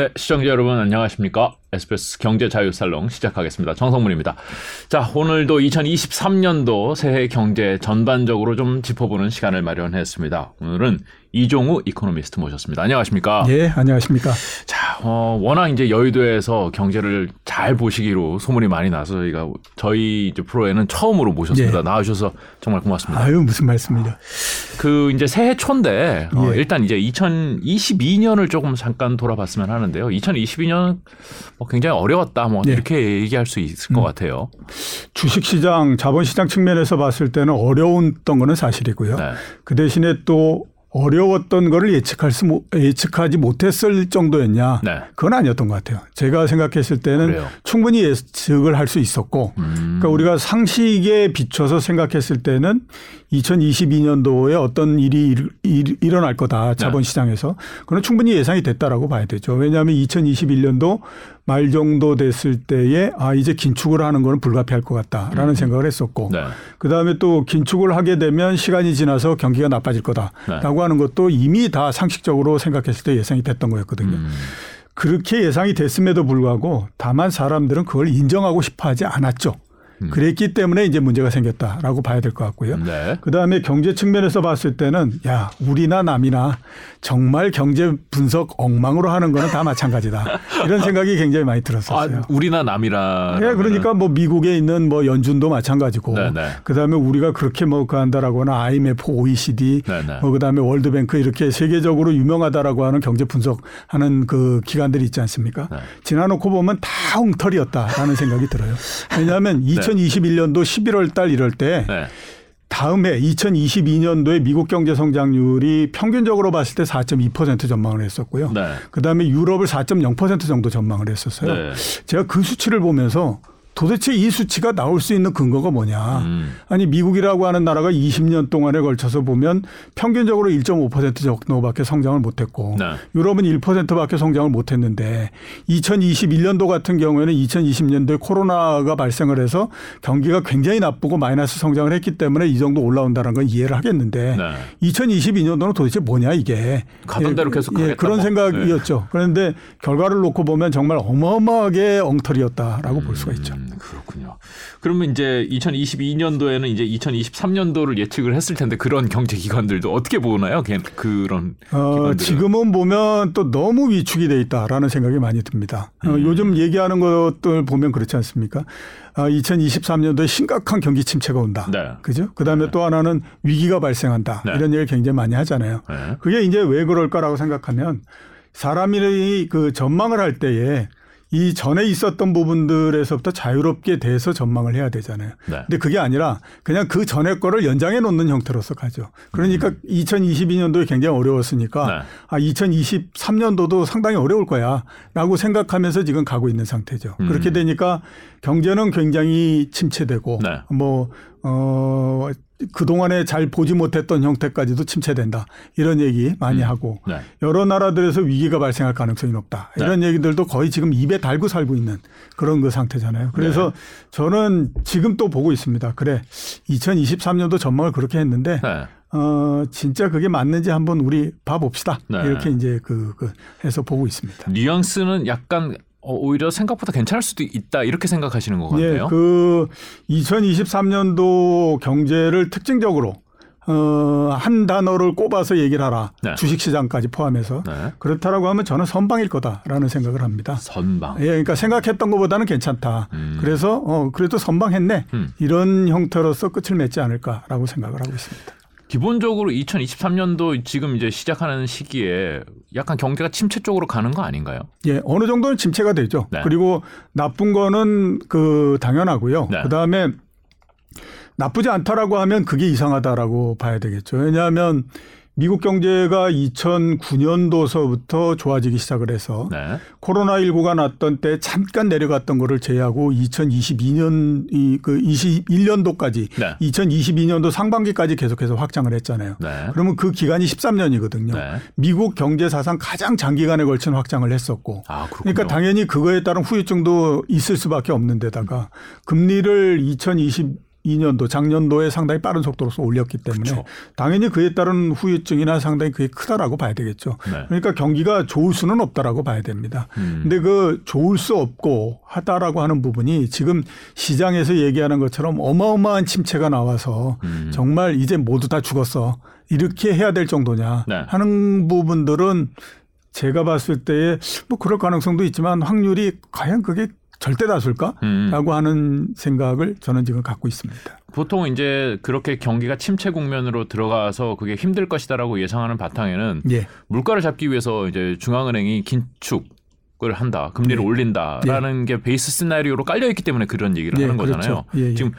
네, 시청자 여러분 안녕하십니까? SBS 경제자유살롱 시작하겠습니다. 정성문입니다. 자, 오늘도 2023년도 새해 경제 전반적으로 좀 짚어보는 시간을 마련했습니다. 오늘은 이종우 이코노미스트 모셨습니다. 안녕하십니까? 예, 안녕하십니까? 자, 어, 워낙 이제 여의도에서 경제를 잘 보시기로 소문이 많이 나서 저희가 저희 이제 프로에는 처음으로 모셨습니다. 예. 나와주셔서 정말 고맙습니다. 아유, 무슨 말씀이요. 그 이제 새해 초인데 어, 예. 일단 이제 2022년을 조금 잠깐 돌아봤으면 하는데요. 2022년 뭐 굉장히 어려웠다 뭐 예. 이렇게 얘기할 수 있을 것 같아요. 주식시장, 자본시장 측면에서 봤을 때는 어려웠던 거는 사실이고요. 네. 그 대신에 또 어려웠던 거를 예측할 수, 못- 예측하지 못했을 정도였냐. 네. 그건 아니었던 것 같아요. 제가 생각했을 때는 그래요. 충분히 예측을 할 수 있었고, 음. 그러니까 우리가 상식에 비춰서 생각했을 때는 2022년도에 어떤 일이 일, 일- 일어날 네. 거다 자본시장에서 그건 충분히 예상이 됐다라고 봐야 되죠. 왜냐하면 2021년도 말 정도 됐을 때에 아 이제 긴축을 하는 거는 불가피할 것 같다라는 생각을 했었고, 네. 그 다음에 또 긴축을 하게 되면 시간이 지나서 경기가 나빠질 거다라고 하는 것도 이미 다 상식적으로 생각했을 때 예상이 됐던 거였거든요. 음. 그렇게 예상이 됐음에도 불구하고 다만 사람들은 그걸 인정하고 싶어 하지 않았죠. 그랬기 때문에 이제 문제가 생겼다라고 봐야 될 것 같고요. 네. 그 다음에 경제 측면에서 봤을 때는 야, 우리나 남이나 정말 경제 분석 엉망으로 하는 거는 다 마찬가지다. 이런 생각이 굉장히 많이 들었었어요. 아, 우리나 남이라. 예, 그러니까 뭐 미국에 있는 뭐 연준도 마찬가지고 네, 네. 그다음에 우리가 그렇게 뭐 그한다라고나 IMF, OECD 네, 네. 뭐 그다음에 월드뱅크 이렇게 세계적으로 유명하다라고 하는 경제 분석하는 그 기관들이 있지 않습니까? 네. 지나놓고 보면 다 엉터리였다라는 생각이 들어요. 왜냐하면 2021년도 11월 달 이럴 때 네. 다음 해 2022년도에 미국 경제 성장률이 평균적으로 봤을 때 4.2% 전망을 했었고요. 네. 그다음에 유럽을 4.0% 정도 전망을 했었어요. 네. 제가 그 수치를 보면서 도대체 이 수치가 나올 수 있는 근거가 뭐냐. 음. 아니 미국이라고 하는 나라가 20년 동안에 걸쳐서 보면 평균적으로 1.5% 정도밖에 성장을 못했고 네. 유럽은 1%밖에 성장을 못했는데 2021년도 같은 경우에는 2020년도에 코로나가 발생을 해서 경기가 굉장히 나쁘고 마이너스 성장을 했기 때문에 이 정도 올라온다는 건 이해를 하겠는데 네. 2022년도는 도대체 뭐냐 이게 가던 대로 계속 가겠다 그런 뭐. 생각이었죠. 그런데 결과를 놓고 보면 정말 어마어마하게 엉터리였다라고 볼 수가 있죠. 음, 그렇군요. 그러면 이제 2022년도에는 이제 2023년도를 예측을 했을 텐데 그런 경제 기관들도 어떻게 보나요? 걔- 그런 어, 기관들은. 지금은 보면 또 너무 위축이 돼 있다라는 생각이 많이 듭니다. 어, 음. 요즘 얘기하는 것들 보면 그렇지 않습니까? 아, 2023년도에 심각한 경기 침체가 온다. 네. 그죠? 그 다음에 또 하나는 위기가 발생한다. 네. 이런 얘기를 굉장히 많이 하잖아요. 네. 그게 이제 왜 그럴까라고 생각하면 사람이 그 전망을 할 때에 이 전에 있었던 부분들에서부터 자유롭게 돼서 전망을 해야 되잖아요. 네. 근데 그게 아니라 그냥 그 전에 거를 연장해 놓는 형태로서 가죠. 그러니까 2022년도에 굉장히 어려웠으니까 음. 네. 아 2023년도도 상당히 어려울 거야라고 생각하면서 지금 가고 있는 상태죠. 음. 그렇게 되니까 경제는 굉장히 침체되고 네. 뭐 어, 그동안에 잘 보지 못했던 형태까지도 침체된다. 이런 얘기 많이 하고 네. 여러 나라들에서 위기가 발생할 가능성이 높다. 네. 이런 얘기들도 거의 지금 입에 달고 살고 있는 그런 그 상태잖아요. 그래서 네. 저는 지금 또 보고 있습니다. 그래. 2023년도 전망을 그렇게 했는데 네. 어, 진짜 그게 맞는지 한번 우리 봐봅시다. 네. 이렇게 이제 그, 그 해서 보고 있습니다. 뉘앙스는 약간 어, 오히려 생각보다 괜찮을 수도 있다 이렇게 생각하시는 것 예, 같네요. 그 2023년도 경제를 특징적으로 어, 한 단어를 꼽아서 얘기를 하라. 네. 주식시장까지 포함해서. 네. 그렇다라고 하면 저는 선방일 거다라는 생각을 합니다. 선방. 예, 그러니까 생각했던 것보다는 괜찮다. 음. 그래서 어, 그래도 선방했네. 음. 이런 형태로서 끝을 맺지 않을까라고 생각을 하고 있습니다. 기본적으로 2023년도 지금 이제 시작하는 시기에 약간 경제가 침체 쪽으로 가는 거 아닌가요? 예, 어느 정도는 침체가 되죠. 네. 그리고 나쁜 거는 그 당연하고요. 네. 그 다음에 나쁘지 않다라고 하면 그게 이상하다라고 봐야 되겠죠. 왜냐하면 미국 경제가 2009년도서부터 좋아지기 시작을 해서 네. 코로나19가 났던 때 잠깐 내려갔던 거를 제외하고 2022년 이그 21년도까지 네. 2022년도 상반기까지 계속해서 확장을 했잖아요. 네. 그러면 그 기간이 13년이거든요. 네. 미국 경제 사상 가장 장기간에 걸친 확장을 했었고 아. 그러니까 당연히 그거에 따른 후유증도 있을 수밖에 없는 데다가 금리를 2020 22년도 작년도에 상당히 빠른 속도로서 올렸기 때문에 그쵸. 당연히 그에 따른 후유증이나 상당히 그게 크다라고 봐야 되겠죠. 네. 그러니까 경기가 좋을 수는 없다라고 봐야 됩니다. 음. 근데 그 좋을 수 없고 하다라고 하는 부분이 지금 시장에서 얘기하는 것처럼 어마어마한 침체가 나와서 음. 정말 이제 모두 다 죽었어. 이렇게 해야 될 정도냐 네. 하는 부분들은 제가 봤을 때에 뭐 그럴 가능성도 있지만 확률이 과연 그게 절대 다수일까? 음. 라고 하는 생각을 저는 지금 갖고 있습니다. 보통 이제 그렇게 경기가 침체 국면으로 들어가서 그게 힘들 것이다라고 예상하는 바탕에는 예. 물가를 잡기 위해서 이제 중앙은행이 긴축 을 한다, 금리를 네. 올린다라는 게 베이스 시나리오로 깔려 있기 때문에 그런 얘기를 예, 하는 거잖아요. 그렇죠. 예, 예. 지금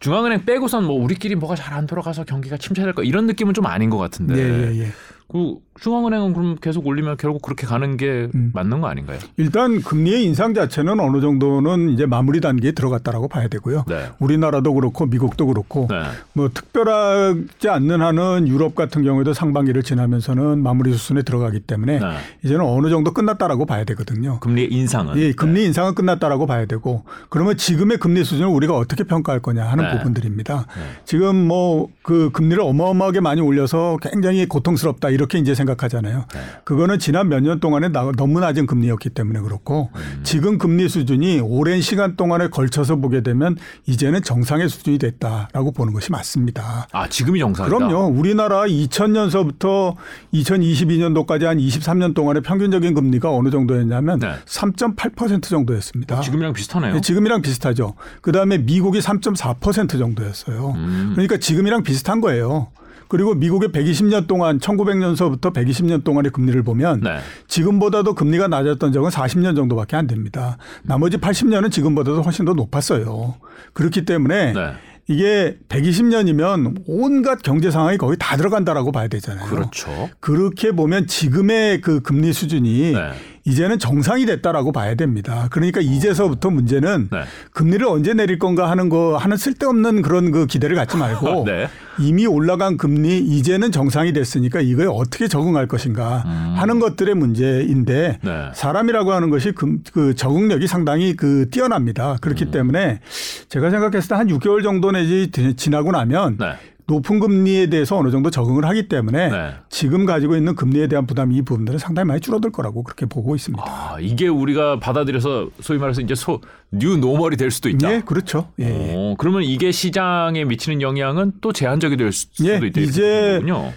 중앙은행 빼고선 뭐 우리끼리 뭐가 잘 안 돌아가서 경기가 침체될 거 이런 느낌은 좀 아닌 것 같은데. 예, 예, 예. 그 중앙은행은 그럼 계속 올리면 결국 그렇게 가는 게 음. 맞는 거 아닌가요? 일단 금리의 인상 자체는 어느 정도는 이제 마무리 단계에 들어갔다라고 봐야 되고요. 네. 우리나라도 그렇고 미국도 그렇고 네. 뭐 특별하지 않는 한은 유럽 같은 경우에도 상반기를 지나면서는 마무리 수순에 들어가기 때문에 네. 이제는 어느 정도 끝났다라고 봐야 되거든요. 금리 인상은 예, 금리 인상은 끝났다라고 봐야 되고 그러면 지금의 금리 수준을 우리가 어떻게 평가할 거냐 하는 네. 부분들입니다. 네. 지금 뭐 그 금리를 어마어마하게 많이 올려서 굉장히 고통스럽다 이렇게 이제 생각하잖아요. 네. 그거는 지난 몇 년 동안에 나- 너무 낮은 금리였기 때문에 그렇고 음. 지금 금리 수준이 오랜 시간 동안에 걸쳐서 보게 되면 이제는 정상의 수준이 됐다라고 보는 것이 맞습니다. 아 지금이 정상이다. 그럼요. 우리나라 2000년서부터 2022년도까지 한 23년 동안의 평균적인 금리가 어느 정도였냐면 네. 3.8% 정도였습니다. 지금이랑 비슷하네요. 네, 지금이랑 비슷하죠. 그 다음에 미국이 3.4% 정도였어요. 음. 그러니까 지금이랑 비슷한 거예요. 그리고 미국의 120년 동안 1900년서부터 120년 동안의 금리를 보면 네. 지금보다도 금리가 낮았던 적은 40년 정도밖에 안 됩니다. 나머지 80년은 지금보다도 훨씬 더 높았어요. 그렇기 때문에 네. 이게 120년이면 온갖 경제 상황이 거의 다 들어간다라고 봐야 되잖아요. 그렇죠. 그렇게 보면 지금의 그 금리 수준이 네. 이제는 정상이 됐다라고 봐야 됩니다. 그러니까 이제서부터 문제는 네. 금리를 언제 내릴 건가 하는 거 하는 쓸데없는 그런 그 기대를 갖지 말고 네. 이미 올라간 금리 이제는 정상이 됐으니까 이거에 어떻게 적응할 것인가 하는 것들의 문제인데 음. 네. 사람이라고 하는 것이 그, 그 적응력이 상당히 그 뛰어납니다. 음. 그렇기 때문에 제가 생각했을 때 한 6개월 정도 내지 지나고 나면 네. 높은 금리에 대해서 어느 정도 적응을 하기 때문에 네. 지금 가지고 있는 금리에 대한 부담 이 부분들은 상당히 많이 줄어들 거라고 그렇게 보고 있습니다. 아, 이게 우리가 받아들여서 소위 말해서 이제 소, new normal이 될 수도 있다. 예, 그렇죠. 예, 예. 오, 그러면 이게 시장에 미치는 영향은 또 제한적이 될 수- 수도 예, 있다. 이제 군요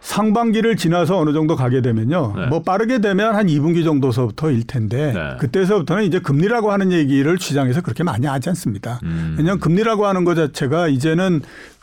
상반기를 지나서 어느 정도 가게 되면요. 네. 뭐 빠르게 되면 한 2분기 정도서부터일 텐데 네. 그때서부터는 이제 금리라고 하는 얘기를 시장에서 그렇게 많이 하지 않습니다. 음. 왜냐하면 금리라고 하는 것 자체가 이제는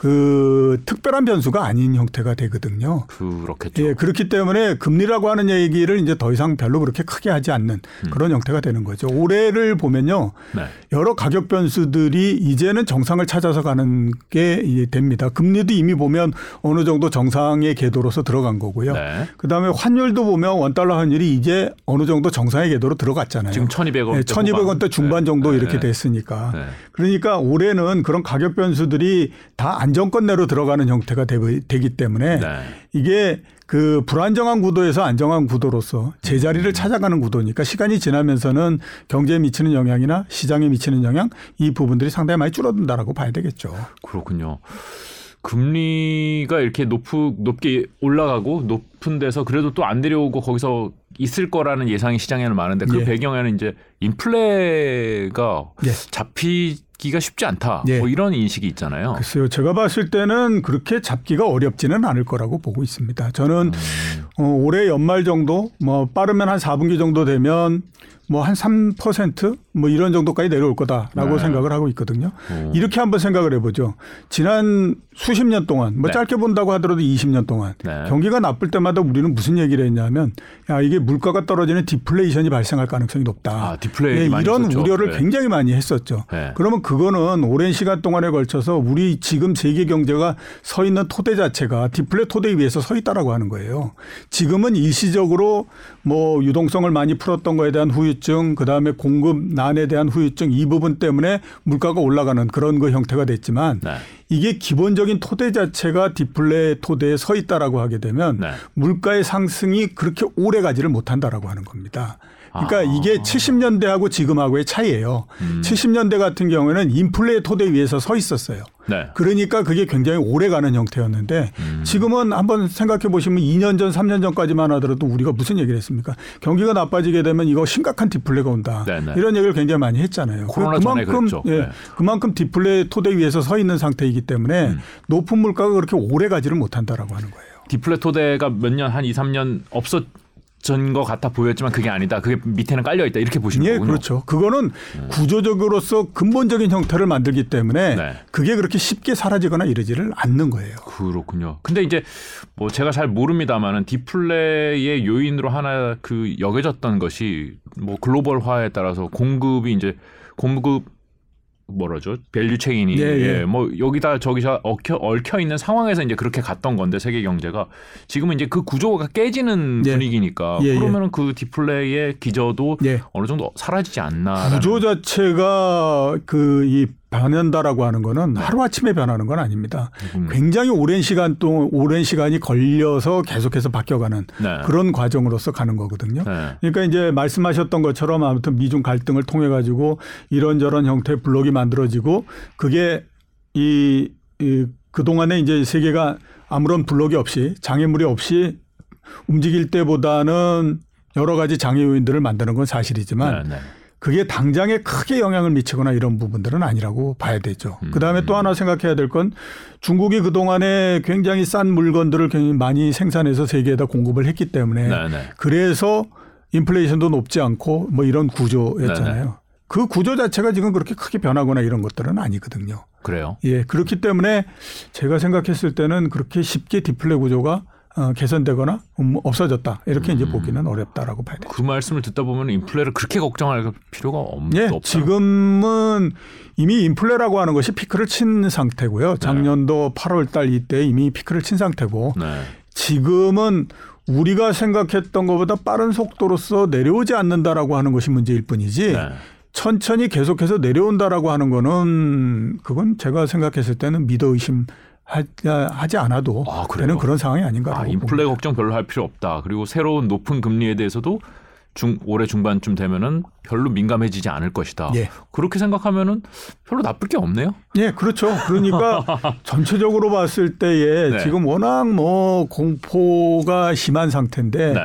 그 특별한 변수가 아닌 형태가 되거든요. 그렇겠죠. 예, 그렇기 때문에 금리라고 하는 얘기를 이제 더 이상 별로 그렇게 크게 하지 않는 그런 형태가 되는 거죠. 올해를 보면요. 네. 여러 가격 변수들이 이제는 정상을 찾아서 가는 게 이- 됩니다. 금리도 이미 보면 어느 정도 정상의 궤도로서 들어간 거고요. 네. 그다음에 환율도 보면 원달러 환율이 이제 어느 정도 정상의 궤도로 들어갔잖아요. 지금 1,200원. 네, 1200원대 중반 정도 네. 이렇게 됐으니까. 네. 그러니까 올해는 그런 가격 변수들이 다안 정권 내로 들어가는 형태가 되, 기 때문에 네. 이게 그 불안정한 구도에서 안정한 구도로서 제자리를 찾아가는 구도니까 시간이 지나면서는 경제에 미치는 영향이나 시장에 미치는 영향 이 부분들이 상당히 많이 줄어든다라고 봐야 되겠죠. 그렇군요. 금리가 이렇게 높, 높게 올라가고 높은 데서 그래도 또 안 내려오고 거기서 있을 거라는 예상이 시장에는 많은데 그 예. 배경에는 이제 인플레가 예. 잡히 기가 쉽지 않다. 예. 뭐 이런 인식이 있잖아요. 글쎄요. 제가 봤을 때는 그렇게 잡기가 어렵지는 않을 거라고 보고 있습니다. 저는 어, 올해 연말 정도 뭐 빠르면 한 4분기 정도 되면 뭐 한 3%뭐 이런 정도까지 내려올 거다라고 네. 생각을 하고 있거든요. 오. 이렇게 한번 생각을 해보죠. 지난 수십 년 동안 뭐 네. 짧게 본다고 하더라도 20년 동안 네. 경기가 나쁠 때마다 우리는 무슨 얘기를 했냐면 야 이게 물가가 떨어지는 디플레이션이 발생할 가능성이 높다. 아, 디플레이 예, 많이 이런 있었죠. 우려를 네. 굉장히 많이 했었죠. 네. 그러면 그거는 오랜 시간 동안에 걸쳐서 우리 지금 세계 경제가 서 있는 토대 자체가 디플레 토대 위에서 서 있다라고 하는 거예요. 지금은 일시적으로 뭐 유동성을 많이 풀었던 거에 대한 후유 증, 그 다음에 공급 난에 대한 후유증 이 부분 때문에 물가가 올라가는 그런 그 형태가 됐지만 네. 이게 기본적인 토대 자체가 디플레 토대에 서 있다라고 하게 되면 네. 물가의 상승이 그렇게 오래 가지를 못한다라고 하는 겁니다. 그러니까 아. 이게 70년대하고 지금하고의 차이예요. 음. 70년대 같은 경우에는 인플레 토대 위에서 서 있었어요. 네. 그러니까 그게 굉장히 오래 가는 형태였는데 음. 지금은 한번 생각해 보시면 2년 전, 3년 전까지만 하더라도 우리가 무슨 얘기를 했습니까? 경기가 나빠지게 되면 이거 심각한 디플레가 온다. 네네. 이런 얘기를 굉장히 많이 했잖아요. 그만큼. 예, 네. 그만큼 디플레 토대 위에서 서 있는 상태이기 때문에 음. 높은 물가가 그렇게 오래 가지를 못한다라고 하는 거예요. 디플레 토대가 몇 년 한 2, 3년 없었 전것 같아 보였지만 그게 아니다. 그게 밑에는 깔려 있다. 이렇게 보시는 예, 거군요. 음. 그렇죠. 그거는 구조적으로서 근본적인 형태를 만들기 때문에 네. 그게 그렇게 쉽게 사라지거나 이러지를 않는 거예요. 그렇군요. 근데 이제 뭐 제가 잘 모릅니다만은 디플레의 요인으로 하나 그 여겨졌던 것이 뭐 글로벌화에 따라서 공급이 이제 공급 뭐라죠? value chain이 예, 예. 예, 뭐 여기다 저기서 얽혀 얽혀 있는 상황에서 이제 그렇게 갔던 건데 세계 경제가 지금은 이제 그 구조가 깨지는 예. 분위기니까 예, 예. 그러면은 그 디플레의 기저도 예. 어느 정도 사라지지 않나. 구조 자체가 그 이 변한다라고 하는 거는 하루아침에 변하는 건 아닙니다. 음. 굉장히 오랜 시간 동안 오랜 시간이 걸려서 계속해서 바뀌어가는 네. 그런 과정으로서 가는 거거든요. 네. 그러니까 이제 말씀하셨던 것처럼 아무튼 미중 갈등을 통해 가지고 이런저런 형태의 블록이 만들어지고 그게 이, 이 그동안에 이제 세계가 아무런 블록이 없이 장애물이 없이 움직일 때보다는 여러 가지 장애 요인들을 만드는 건 사실이지만 네, 네. 그게 당장에 크게 영향을 미치거나 이런 부분들은 아니라고 봐야 되죠. 음. 그 다음에 또 하나 생각해야 될 건 중국이 그동안에 굉장히 싼 물건들을 굉장히 많이 생산해서 세계에다 공급을 했기 때문에 네, 네. 그래서 인플레이션도 높지 않고 뭐 이런 구조였잖아요. 네네. 그 구조 자체가 지금 그렇게 크게 변하거나 이런 것들은 아니거든요. 그래요. 예, 그렇기 때문에 제가 생각했을 때는 그렇게 쉽게 디플레 구조가 어, 개선되거나 음, 없어졌다 이렇게 이제 보기는 어렵다라고 봐야 돼요. 그 말씀을 듣다 보면 인플레를 그렇게 걱정할 필요가 없, 예, 없다. 지금은 이미 인플레라고 하는 것이 피크를 친 상태고요. 작년도 8월 달 이때 이미 피크를 친 상태고 네. 지금은 우리가 생각했던 것보다 빠른 속도로서 내려오지 않는다라고 하는 것이 문제일 뿐이지 네. 천천히 계속해서 내려온다라고 하는 거는 그건 제가 생각했을 때는 믿어 의심 하 지 않아도 아? 되는 그런 상황이 아닌가. 아, 인플레 걱정 별로 할 필요 없다. 그리고 새로운 높은 금리에 대해서도 중, 올해 중반쯤 되면은 별로 민감해지지 않을 것이다. 예. 그렇게 생각하면은 별로 나쁠 게 없네요. 예, 그렇죠. 그러니까 전체적으로 봤을 때에 네. 지금 워낙 뭐 공포가 심한 상태인데 네.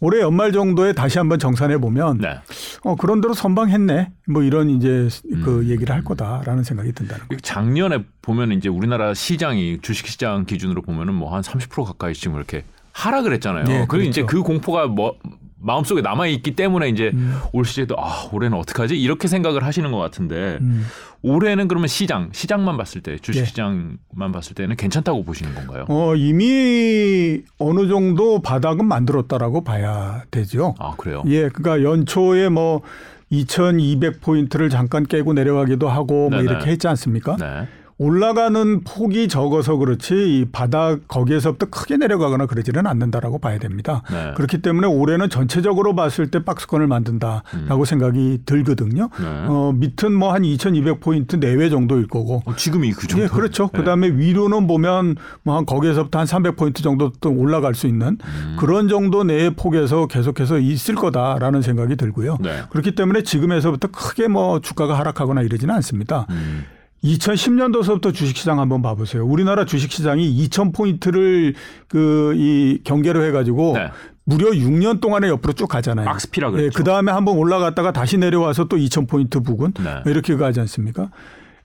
올해 연말 정도에 다시 한번 정산해 보면 네. 어 그런 대로 선방했네. 뭐 이런 이제 음. 그 얘기를 할 거다라는 생각이 든다는 거예요. 작년에 보면 이제 우리나라 시장이 주식 시장 기준으로 보면은 뭐 한 30% 가까이 지금 이렇게 하락을 했잖아요. 네, 그리고 이제 그렇죠. 그 공포가 뭐 마음속에 남아 있기 때문에 이제 음. 올 시즌에도 아, 올해는 어떡하지? 이렇게 생각을 하시는 것 같은데 음. 올해는 그러면 시장, 시장만 봤을 때 주식 예. 시장만 봤을 때는 괜찮다고 보시는 건가요? 어 이미 어느 정도 바닥은 만들었다라고 봐야 되죠. 아, 그래요? 예, 그러니까 연초에 뭐 2,200 포인트를 잠깐 깨고 내려가기도 하고 뭐 네네. 이렇게 했지 않습니까? 네. 올라가는 폭이 적어서 그렇지 이 바닥 거기에서부터 크게 내려가거나 그러지는 않는다라고 봐야 됩니다. 네. 그렇기 때문에 올해는 전체적으로 봤을 때 박스권을 만든다라고 생각이 들거든요. 네. 어, 밑은 뭐 한 2,200 포인트 내외 정도일 거고. 어, 지금이 그 정도. 예, 그렇죠. 네. 그다음에 위로는 보면 뭐 한 거기에서부터 한 300포인트 정도 또 올라갈 수 있는 음. 그런 정도 내의 폭에서 계속해서 있을 거다라는 생각이 들고요. 네. 그렇기 때문에 지금에서부터 크게 뭐 주가가 하락하거나 이러지는 않습니다. 음. 2010년도서부터 주식시장 한번 봐보세요. 우리나라 주식시장이 2,000포인트를 그 이 경계로 해가지고 네. 무려 6년 동안에 옆으로 쭉 가잖아요. 악스피라 예, 그랬죠. 그 다음에 한번 올라갔다가 다시 내려와서 또 2,000포인트 부근 네. 이렇게 가지 않습니까?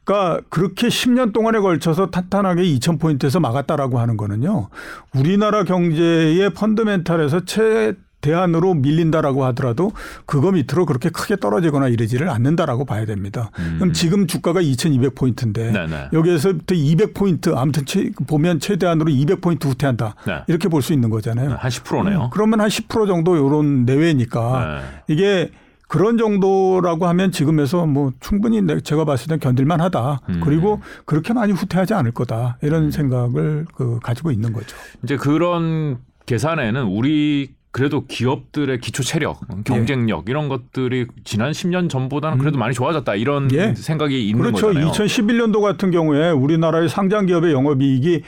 그러니까 그렇게 10년 동안에 걸쳐서 탄탄하게 2,000포인트에서 막았다라고 하는 거는요. 우리나라 경제의 펀드멘탈에서 최 대한으로 밀린다라고 하더라도 그거 밑으로 그렇게 크게 떨어지거나 이러지를 않는다라고 봐야 됩니다. 그럼 지금 주가가 2,200포인트인데 음. 네네. 여기에서부터 200포인트 아무튼 최- 보면 최대한으로 200포인트 후퇴한다. 네. 이렇게 볼 수 있는 거잖아요. 한 10%네요. 그러면 한 10% 정도 요런 내외니까 네. 이게 그런 정도라고 하면 지금에서 뭐 충분히 내- 제가 봤을 땐 견딜만 하다. 음. 그리고 그렇게 많이 후퇴하지 않을 거다. 이런 생각을 그 가지고 있는 거죠. 이제 그런 계산에는 우리 그래도 기업들의 기초 체력, 경쟁력 이런 것들이 지난 10년 전보다는 그래도 많이 좋아졌다 이런 예. 생각이 있는 그렇죠. 거잖아요. 2011년도 같은 경우에 우리나라의 상장 기업의 영업이익이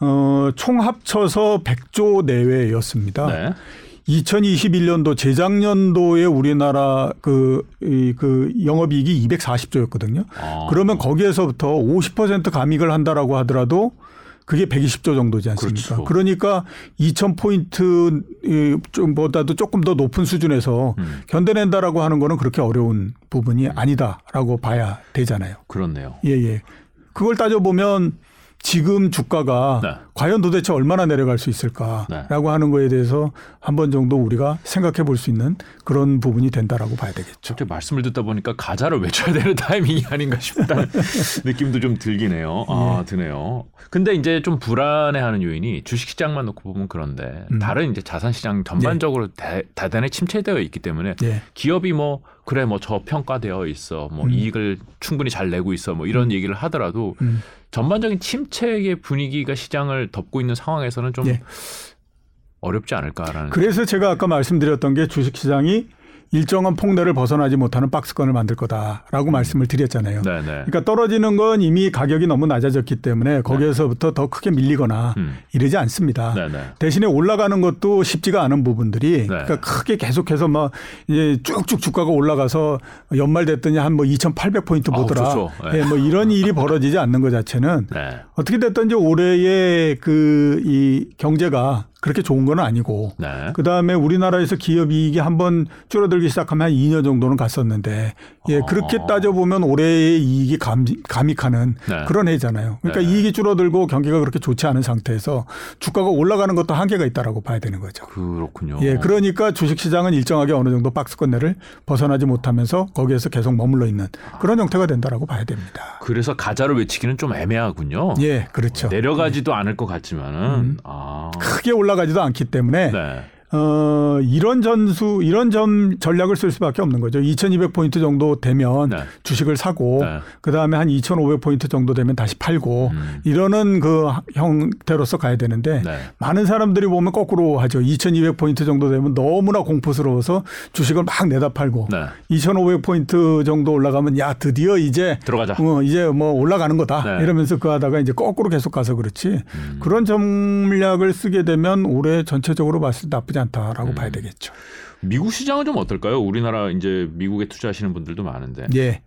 어, 총 합쳐서 100조 내외였습니다. 네. 2021년도 재작년도에 우리나라 그, 이, 그 영업이익이 240조였거든요. 아. 그러면 거기에서부터 50% 감익을 한다라고 하더라도 그게 120조 정도지 않습니까? 그렇죠. 그러니까 2,000포인트 좀보다도 조금 더 높은 수준에서 음. 견뎌낸다라고 하는 거는 그렇게 어려운 부분이 아니다라고 봐야 되잖아요. 그렇네요. 예, 예. 그걸 따져보면 지금 주가가 네. 과연 도대체 얼마나 내려갈 수 있을까라고 하는 거에 대해서 한 번 정도 우리가 생각해 볼 수 있는 그런 부분이 된다라고 봐야 되겠죠. 저렇게 말씀을 듣다 보니까 가자를 외쳐야 되는 타이밍이 아닌가 싶다는 느낌도 좀 들긴 해요. 아, 예. 드네요. 근데 이제 좀 불안해하는 요인이 주식시장만 놓고 보면 그런데 음. 다른 이제 자산시장 전반적으로 대, 대단히 침체되어 있기 때문에 예. 기업이 뭐 그래 뭐 저평가되어 있어 뭐 음. 이익을 충분히 잘 내고 있어 뭐 이런 얘기를 하더라도 음. 전반적인 침체의 분위기가 시장을 덮고 있는 상황에서는 좀 예. 어렵지 않을까라는 그래서 제가 아까 말씀드렸던 게 주식시장이 일정한 폭내를 벗어나지 못하는 박스권을 만들 거다라고 말씀을 드렸잖아요. 네네 그러니까 떨어지는 건 이미 가격이 너무 낮아졌기 때문에 거기에서부터 더 크게 밀리거나 음. 이러지 않습니다. 네네 대신에 올라가는 것도 쉽지가 않은 부분들이 네. 그러니까 크게 계속해서 막 이제 쭉쭉 주가가 올라가서 연말 됐더니 한 뭐 2,800포인트 아우, 보더라. 좋죠. 네. 예, 뭐 이런 일이 벌어지지 않는 것 자체는 네. 어떻게 됐든지 올해의 그 이 경제가 그렇게 좋은 건 아니고 네. 그 다음에 우리나라에서 기업 이익이 한번 줄어들기 시작하면 한 2년 정도는 갔었는데, 예, 어. 그렇게 따져보면 올해의 이익이 감, 감익하는 네. 그런 해잖아요. 그러니까 네. 이익이 줄어들고 경기가 그렇게 좋지 않은 상태에서 주가가 올라가는 것도 한계가 있다라고 봐야 되는 거죠. 그렇군요. 예, 그러니까 주식 시장은 일정하게 어느 정도 박스권 내를 벗어나지 못하면서 거기에서 계속 머물러 있는 그런 형태가 된다라고 봐야 됩니다. 그래서 가자를 외치기는 좀 애매하군요. 예, 그렇죠. 내려가지도 않을 것 같지만은 아. 크게 올라 가지도 않기 때문에 네. 어, 이런 전수, 이런 점 전략을 쓸 수밖에 없는 거죠. 2200포인트 정도 되면 네. 주식을 사고, 네. 그 다음에 한 2500포인트 정도 되면 다시 팔고, 음. 이러는 그 형태로서 가야 되는데, 네. 많은 사람들이 보면 거꾸로 하죠. 2200포인트 정도 되면 너무나 공포스러워서 주식을 막 내다 팔고, 네. 2500포인트 정도 올라가면 야, 드디어 이제 들어가자. 어, 이제 뭐 올라가는 거다. 네. 음. 이러면서 그 하다가 이제 거꾸로 계속 가서 그렇지. 그런 전략을 쓰게 되면 올해 전체적으로 봤을 때 나쁘지 않 다라고 음. 봐야 되겠죠. 미국 시장은 좀 어떨까요? 우리나라 이제 미국에 투자하시는 분들도 많은데. 예.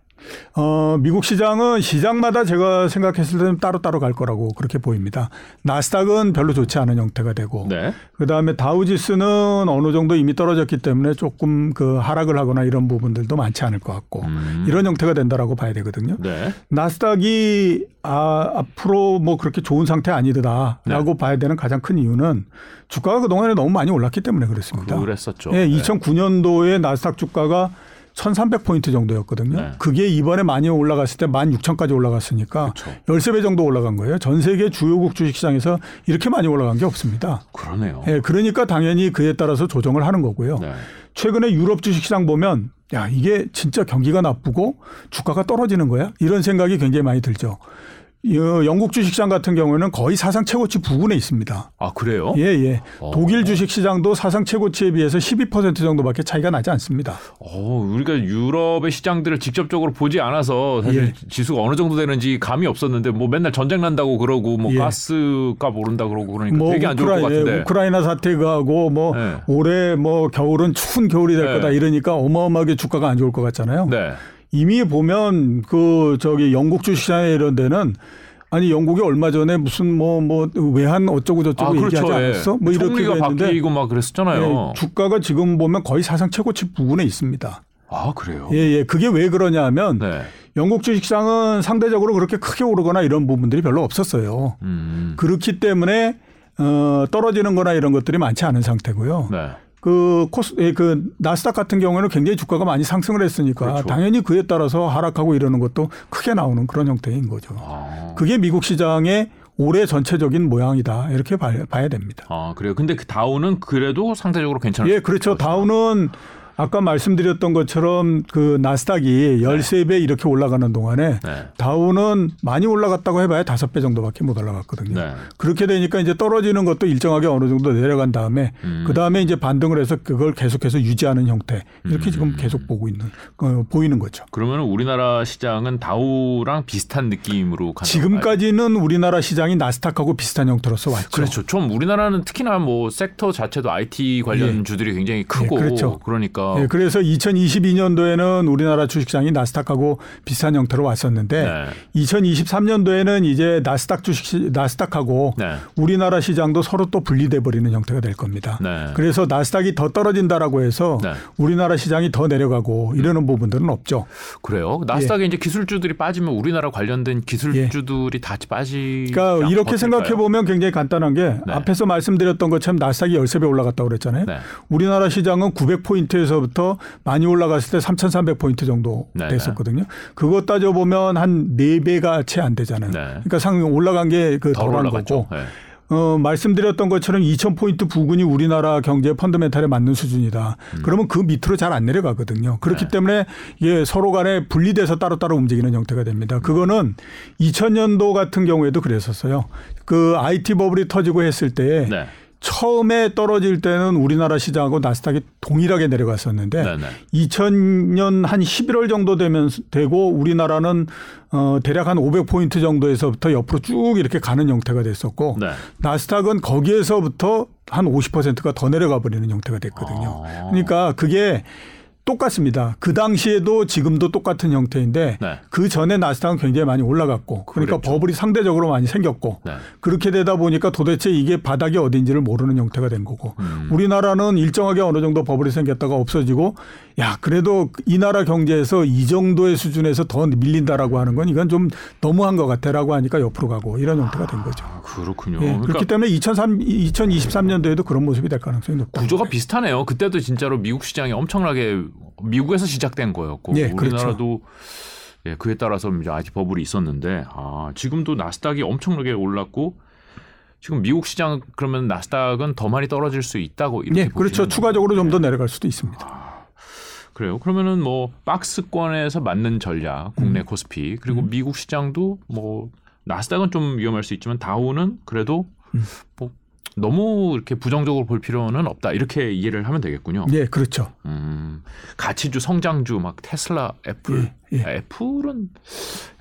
어, 미국 시장은 시장마다 제가 생각했을 때는 따로따로 갈 거라고 그렇게 보입니다. 나스닥은 별로 좋지 않은 형태가 되고 네. 그다음에 다우지수는 어느 정도 이미 떨어졌기 때문에 조금 그 하락을 하거나 이런 부분들도 많지 않을 것 같고 음. 이런 형태가 된다라고 봐야 되거든요. 네. 나스닥이 아, 앞으로 뭐 그렇게 좋은 상태 아니다라고 네. 봐야 되는 가장 큰 이유는 주가가 그동안에 너무 많이 올랐기 때문에 그렇습니다. 그랬었죠. 예, 네. 2009년도에 나스닥 주가가 1,300포인트 정도였거든요. 네. 그게 이번에 많이 올라갔을 때 16,000까지 올라갔으니까 그렇죠. 13배 정도 올라간 거예요. 전 세계 주요국 주식시장에서 이렇게 많이 올라간 게 없습니다. 그러네요. 예, 그러니까 당연히 그에 따라서 조정을 하는 거고요. 네. 최근에 유럽 주식시장 보면 야 이게 진짜 경기가 나쁘고 주가가 떨어지는 거야 이런 생각이 굉장히 많이 들죠. 어, 영국 주식시장 같은 경우에는 거의 사상 최고치 부근에 있습니다. 아 그래요? 예, 예. 어. 독일 주식시장도 사상 최고치에 비해서 12% 정도밖에 차이가 나지 않습니다. 어, 우리가 유럽의 시장들을 직접적으로 보지 않아서 사실 예. 지수가 어느 정도 되는지 감이 없었는데 뭐 맨날 전쟁 난다고 그러고 뭐 예. 가스값 오른다 그러고 그러니까 뭐 되게 안 좋을 것 우크라- 예, 같은데. 우크라이나 사태가고 뭐 네. 올해 뭐 겨울은 추운 겨울이 될 네. 거다 이러니까 어마어마하게 주가가 안 좋을 것 같잖아요. 네. 이미 보면 그 저기 영국 주식시장에 이런 데는 아니 영국이 얼마 전에 무슨 뭐뭐 외환 어쩌고 저쩌고 아 얘기하지 그렇죠. 예. 않았어? 뭐 이렇게 했는데 바뀌고 막 그랬었잖아요. 예, 주가가 지금 보면 거의 사상 최고치 부근에 있습니다. 아 그래요. 예, 예. 그게 왜 그러냐면 네. 영국 주식시장은 상대적으로 그렇게 크게 오르거나 이런 부분들이 별로 없었어요. 음. 그렇기 때문에 어, 떨어지는 거나 이런 것들이 많지 않은 상태고요. 네. 그 코스, 예, 그 나스닥 같은 경우에는 굉장히 주가가 많이 상승을 했으니까 그렇죠. 당연히 그에 따라서 하락하고 이러는 것도 크게 나오는 그런 형태인 거죠. 아. 그게 미국 시장의 올해 전체적인 모양이다 이렇게 봐야, 됩니다. 아 그래요. 근데 그 다우는 그래도 상대적으로 괜찮을 예, 수 그렇죠. 다우는 아까 말씀드렸던 것처럼 그 나스닥이 13배 이렇게 올라가는 동안에 네. 다우는 많이 올라갔다고 해봐야 5배 정도밖에 못 올라갔거든요. 네. 그렇게 되니까 이제 떨어지는 것도 일정하게 어느 정도 내려간 다음에 음. 그 다음에 이제 반등을 해서 그걸 계속해서 유지하는 형태 이렇게 음. 지금 계속 보고 있는 어, 보이는 거죠. 그러면 우리나라 시장은 다우랑 비슷한 느낌으로 가는? 지금까지는 우리나라 시장이 나스닥하고 비슷한 형태로서 왔죠. 그렇죠. 좀 우리나라는 특히나 뭐 섹터 자체도 IT 관련 예. 주들이 굉장히 크고 예, 그렇죠. 그러니까 예, 그래서 2022년도에는 우리나라 주식시장이 나스닥하고 비슷한 형태로 왔었는데 네. 2023년도에는 이제 나스닥 주식 나스닥하고 네. 우리나라 시장도 서로 또 분리돼 버리는 형태가 될 겁니다. 네. 그래서 나스닥이 더 떨어진다라고 해서 네. 우리나라 시장이 더 내려가고 이러는 부분들은 없죠. 그래요. 나스닥에 이제 기술주들이 빠지면 우리나라 관련된 기술주들이 다 빠지. 예. 그러니까 이렇게 생각해 보면 굉장히 간단한 게 네. 앞에서 말씀드렸던 것처럼 나스닥이 13배 올라갔다고 그랬잖아요. 네. 우리나라 시장은 900포인트에서 부터 많이 올라갔을 때 3,300포인트 정도 네, 됐었거든요. 그거 따져 보면 한 4배가 채 안 되잖아요. 네. 그러니까 상당히 올라간 게그덜 덜한. 거고. 네. 어, 말씀드렸던 것처럼 2,000포인트 부근이 우리나라 경제 펀더멘탈에 맞는 수준이다. 그러면 그 밑으로 잘 안 내려가거든요. 그렇기 음. 네. 때문에 이게 서로 간에 분리돼서 따로따로 움직이는 형태가 됩니다. 그거는 2000년도 같은 경우에도 그랬었어요. 그 IT 버블이 터지고 했을 때 네. 처음에 떨어질 때는 우리나라 시장하고 나스닥이 동일하게 내려갔었는데 네, 네. 2000년 한 11월 정도 되면 되고 우리나라는 어 대략 한 500포인트 정도에서부터 옆으로 쭉 이렇게 가는 형태가 됐었고 네. 나스닥은 거기에서부터 한 50%가 더 내려가 버리는 형태가 됐거든요. 아. 그러니까 그게 똑같습니다. 그 당시에도 지금도 똑같은 형태인데 네. 그 전에 나스닥은 굉장히 많이 올라갔고 그러니까 그랬죠. 버블이 상대적으로 많이 생겼고 네. 그렇게 되다 보니까 도대체 이게 바닥이 어딘지를 모르는 형태가 된 거고 음. 우리나라는 일정하게 어느 정도 버블이 생겼다가 없어지고 야 그래도 이 나라 경제에서 이 정도의 수준에서 더 밀린다라고 하는 건 이건 좀 너무한 것 같아라고 하니까 옆으로 가고 이런 형태가 된 거죠. 아, 그렇군요. 예, 그러니까 그렇기 때문에 2003, 2023년도에도 그런 모습이 될 가능성이 높다. 구조가 비슷하네요. 그때도 진짜로 미국 시장이 엄청나게 미국에서 시작된 거였고 예, 그렇죠. 우리나라도 예, 그에 따라서 이제 IT 버블이 있었는데 아, 지금도 나스닥이 엄청나게 올랐고 지금 미국 시장 그러면 나스닥은 더 많이 떨어질 수 있다고 이렇게 예, 그렇죠. 보시는 추가적으로 좀더 거군요. 내려갈 수도 있습니다. 그래요. 그러면은 뭐 박스권에서 맞는 전략, 음. 국내 코스피 그리고 미국 시장도 뭐 나스닥은 좀 위험할 수 있지만 다우는 그래도 음. 뭐 너무 이렇게 부정적으로 볼 필요는 없다 이렇게 이해를 하면 되겠군요. 예, 그렇죠. 음, 가치주, 성장주, 막 테슬라, 애플. 예, 예. 아, 애플은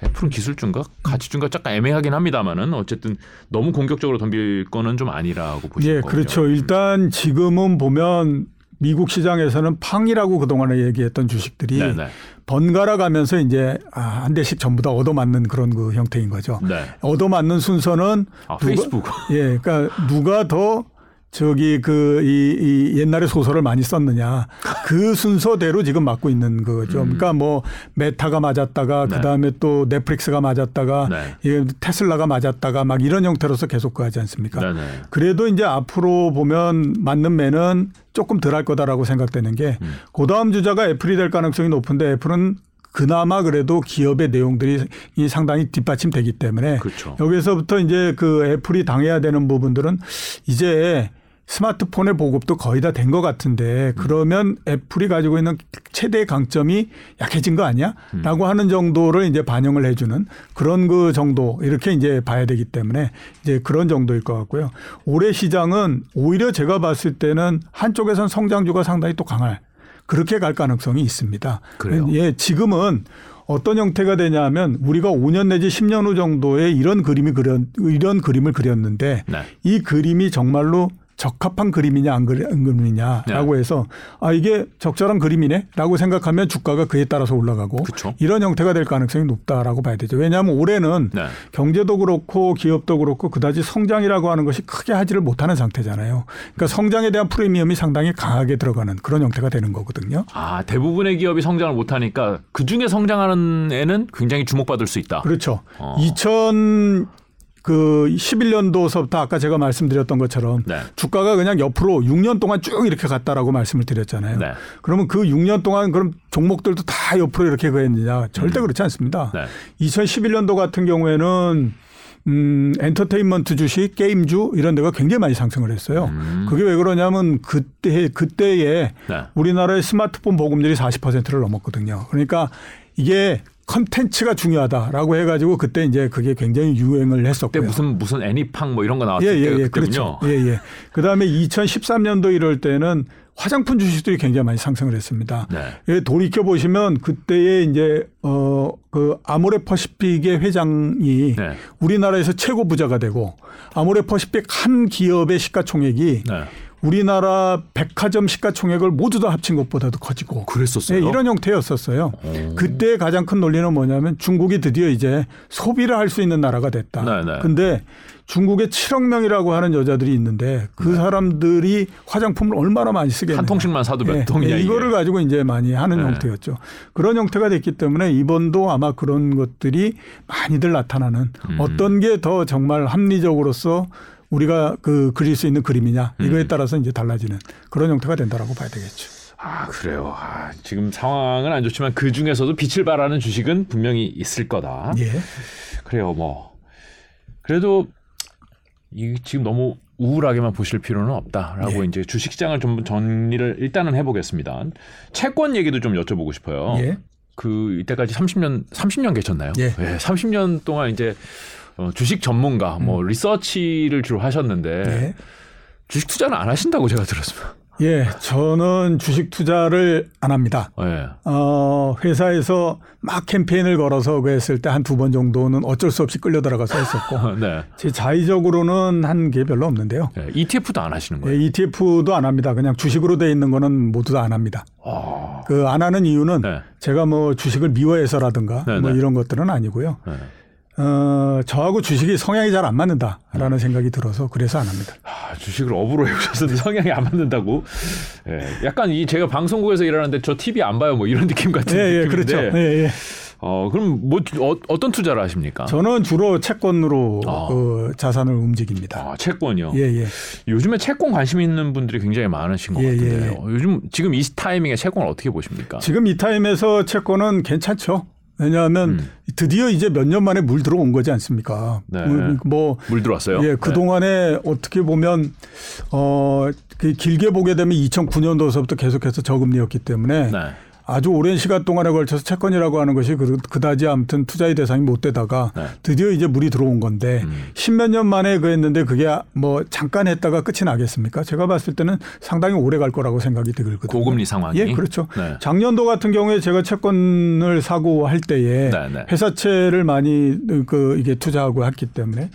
애플은 기술주인가 가치주인가 약간 애매하긴 합니다만은 어쨌든 너무 공격적으로 덤빌 거는 좀 아니라고 보시는 예, 거죠. 그렇죠. 일단 지금은 보면 미국 시장에서는 팡이라고 그동안에 얘기했던 주식들이 네네. 번갈아 가면서 이제 아, 한 대씩 전부 다 얻어맞는 그런 그 형태인 거죠. 네. 얻어맞는 순서는 아, 누가- 페이스북. 예, 그러니까 누가 더 저기 그이 이 옛날에 소설을 많이 썼느냐 그 순서대로 지금 맞고 있는 거죠. 그러니까 뭐 메타가 맞았다가 음. 네. 그 다음에 또 넷플릭스가 맞았다가 네. 예, 테슬라가 맞았다가 막 이런 형태로서 계속 그하지 않습니까? 네네. 그래도 이제 앞으로 보면 맞는 매는 조금 덜 할 거다라고 생각되는 게 음. 그다음 주자가 애플이 될 가능성이 높은데 애플은 그나마 그래도 기업의 내용들이 이 상당히 뒷받침되기 때문에 그렇죠. 여기서부터 이제 그 애플이 당해야 되는 부분들은 이제 스마트폰의 보급도 거의 다 된 것 같은데 그러면 애플이 가지고 있는 최대 강점이 약해진 거 아니야? 라고 하는 정도를 이제 반영을 해주는 그런 그 정도 이렇게 이제 봐야 되기 때문에 이제 그런 정도일 것 같고요. 올해 시장은 오히려 제가 봤을 때는 한쪽에선 성장주가 상당히 또 강할 그렇게 갈 가능성이 있습니다. 그래요? 예, 지금은 어떤 형태가 되냐면 우리가 5년 내지 10년 후 정도에 이런 그림이 그려 이런 그림을 그렸는데 네. 이 그림이 정말로 적합한 그림이냐 안 그림이냐라고 네. 해서 아 이게 적절한 그림이네라고 생각하면 주가가 그에 따라서 올라가고 그쵸. 이런 형태가 될 가능성이 높다라고 봐야 되죠. 왜냐하면 올해는 네. 경제도 그렇고 기업도 그렇고 그다지 성장이라고 하는 것이 크게 하지를 못하는 상태잖아요. 그러니까 성장에 대한 프리미엄이 상당히 강하게 들어가는 그런 형태가 되는 거거든요. 아 대부분의 기업이 성장을 못하니까 그 중에 성장하는 애는 굉장히 주목받을 수 있다. 그렇죠. 어. 2000 그 11년도서부터 아까 제가 말씀드렸던 것처럼 네. 주가가 그냥 옆으로 6년 동안 쭉 이렇게 갔다라고 말씀을 드렸잖아요. 네. 그러면 그 6년 동안 그럼 종목들도 다 옆으로 이렇게 그랬느냐? 절대 그렇지 않습니다. 네. 2011년도 같은 경우에는 음, 엔터테인먼트 주식, 게임주 이런 데가 굉장히 많이 상승을 했어요. 그게 왜 그러냐면 그때 그때에 네. 우리나라의 스마트폰 보급률이 40%를 넘었거든요. 그러니까 이게 컨텐츠가 중요하다라고 해가지고 그때 이제 그게 굉장히 유행을 그때 했었고요. 무슨 무슨 애니팡 뭐 이런 거 예, 나왔을 예, 때 예, 그때군요. 그렇죠. 예, 예. 그 다음에 2013년도 이럴 때는 화장품 주식들이 굉장히 많이 상승을 했습니다. 네. 예, 돌이켜 보시면 그때에 이제 어그 아모레 퍼시픽의 회장이 네. 우리나라에서 최고 부자가 되고 아모레 퍼시픽 한 기업의 시가총액이 네. 우리나라 백화점 시가총액을 모두 다 합친 것보다도 커지고 그랬었어요. 예, 이런 형태였었어요. 그때 가장 큰 논리는 뭐냐면 중국이 드디어 이제 소비를 할 수 있는 나라가 됐다. 네, 네. 근데 중국에 7억 명이라고 하는 여자들이 있는데 그 사람들이 화장품을 얼마나 많이 쓰겠냐. 한 통씩만 사도 몇 예, 통이냐 예, 이게. 이거를 가지고 이제 많이 하는 네. 형태였죠. 그런 형태가 됐기 때문에 이번도 아마 그런 것들이 많이들 나타나는 음. 어떤 게 더 정말 합리적으로서 우리가 그 그릴 수 있는 그림이냐 이거에 음. 따라서 이제 달라지는 그런 형태가 된다라고 봐야 되겠죠. 아 그래요. 아, 지금 상황은 안 좋지만 그 중에서도 빛을 발하는 주식은 분명히 있을 거다. 예. 그래요. 뭐 그래도 이 지금 너무 우울하게만 보실 필요는 없다라고 예. 이제 주식시장을 좀 정리를 일단은 해보겠습니다. 채권 얘기도 좀 여쭤보고 싶어요. 예. 그 이때까지 30년 30년 계셨나요? 예. 30년 동안 이제 어, 주식 전문가 뭐 리서치를 주로 하셨는데 음. 예. 주식 투자는 안 하신다고 제가 들었습니다. 예, 저는 주식 투자를 안 합니다. 예. 어, 회사에서 막 캠페인을 걸어서 그 했을 때 한 두 번 정도는 어쩔 수 없이 끌려 들어가서 했었고, 네. 제 자의적으로는 한 게 별로 없는데요. 예. ETF도 안 하시는 예, 거예요? ETF도 안 합니다. 그냥 주식으로 돼 있는 거는 모두 다 안 합니다. 아, 그안 하는 이유는 네. 제가 뭐 주식을 미워해서라든가 네, 뭐 네. 이런 것들은 아니고요. 네. 어, 저하고 주식이 성향이 잘 안 맞는다라는 생각이 들어서 그래서 안 합니다. 아, 주식을 업으로 해오셨는데 성향이 안 맞는다고. 예. 약간 이 제가 방송국에서 일하는데 저 TV 안 봐요 뭐 이런 느낌 같은 예, 예, 느낌인데. 그렇죠. 예, 예. 어, 그럼 뭐 어, 떤 투자를 하십니까? 저는 주로 채권으로 아. 그 자산을 움직입니다. 아, 채권이요. 예, 예. 요즘에 채권 관심 있는 분들이 굉장히 많으신 것 예, 예, 같은데요. 예. 요즘 지금 이 타이밍에 채권을 어떻게 보십니까? 지금 이 타임에서 채권은 괜찮죠. 왜냐하면 음. 드디어 이제 몇 년 만에 물 들어온 거지 않습니까? 네. 뭐, 뭐물 들어왔어요. 예, 그 동안에 어떻게 보면 어, 그 길게 보게 되면 2009년도서부터 계속해서 저금리였기 때문에 네. 네. 아주 오랜 시간 동안에 걸쳐서 채권이라고 하는 것이 그- 그다지 아무튼 투자의 대상이 못 되다가 네. 드디어 이제 물이 들어온 건데 음. 십몇 년 만에 그 했는데 그게 뭐 잠깐 했다가 끝이 나겠습니까? 제가 봤을 때는 상당히 오래 갈 거라고 생각이 들거든요. 고금리 상황이. 예, 그렇죠. 네. 작년도 같은 경우에 제가 채권을 사고 할 때에 네, 네. 회사채를 많이 그 이게 투자하고 했기 때문에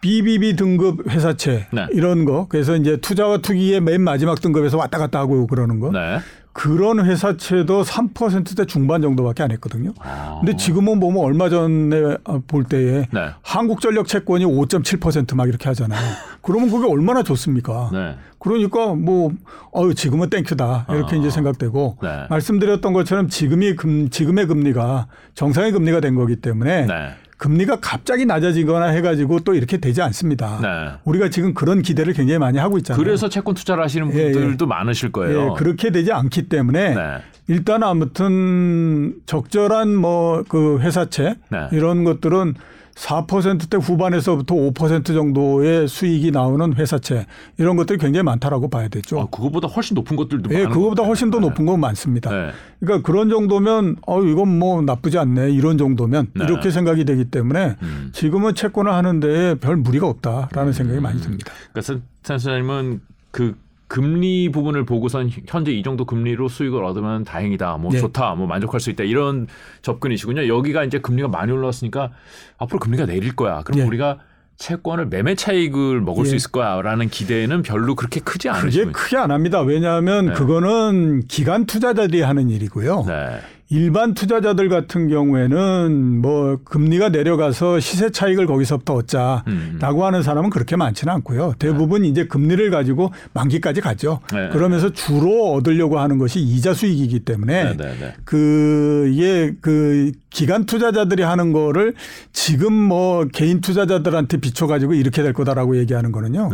BBB 등급 회사채 네. 이런 거 그래서 이제 투자와 투기의 맨 마지막 등급에서 왔다 갔다 하고 그러는 거 네. 그런 회사채도 3%대 중반 정도밖에 안 했거든요. 아. 근데 지금은 보면 얼마 전에 볼 때에 네. 한국전력 채권이 5.7%막 이렇게 하잖아요. 그러면 그게 얼마나 좋습니까? 네. 그러니까 뭐 어유 지금은 땡큐다 이렇게 아. 이제 생각되고 네. 말씀드렸던 것처럼 지금이 금 지금의 금리가 정상의 금리가 된 거기 때문에 네. 금리가 갑자기 낮아지거나 해가지고 또 이렇게 되지 않습니다. 네. 우리가 지금 그런 기대를 굉장히 많이 하고 있잖아요. 그래서 채권 투자를 하시는 예, 예. 분들도 많으실 거예요. 예, 그렇게 되지 않기 때문에 네. 일단 아무튼 적절한 뭐 그 회사채 네. 이런 것들은 4%대 후반에서부터 5% 정도의 수익이 나오는 회사채 이런 것들이 굉장히 많다라고 봐야 되죠. 아, 그거보다 훨씬 높은 것들도 예, 그거보다 것 훨씬 더. 높은 건 많습니다. 네. 그러니까 그런 정도면 어 이건 뭐 나쁘지 않네 이런 정도면 네. 이렇게 생각이 되기 때문에 음. 지금은 채권을 하는데 별 무리가 없다라는 생각이 많이 듭니다. 그러니까 산 선생님은 그 금리 부분을 보고선 현재 이 정도 금리로 수익을 얻으면 다행이다, 뭐 예. 좋다, 뭐 만족할 수 있다 이런 접근이시군요. 여기가 이제 금리가 많이 올라왔으니까 앞으로 금리가 내릴 거야. 그럼 예. 우리가 채권을 매매 차익을 먹을 수 예. 있을 거야라는 기대는 별로 그렇게 크지 그게 않으시면. 크게 안 합니다. 왜냐하면 네. 그거는 기관 투자자들이 하는 일이고요. 네. 일반 투자자들 같은 경우에는 뭐 금리가 내려가서 시세 차익을 거기서부터 얻자라고 음. 하는 사람은 그렇게 많지는 않고요. 대부분 이제 금리를 가지고 만기까지 가죠. 네. 그러면서 주로 얻으려고 하는 것이 이자 수익이기 때문에 네, 네, 네. 그 이게 그 기관 투자자들이 하는 거를 지금 뭐 개인 투자자들한테 비춰 가지고 이렇게 될 거다라고 얘기하는 거는요.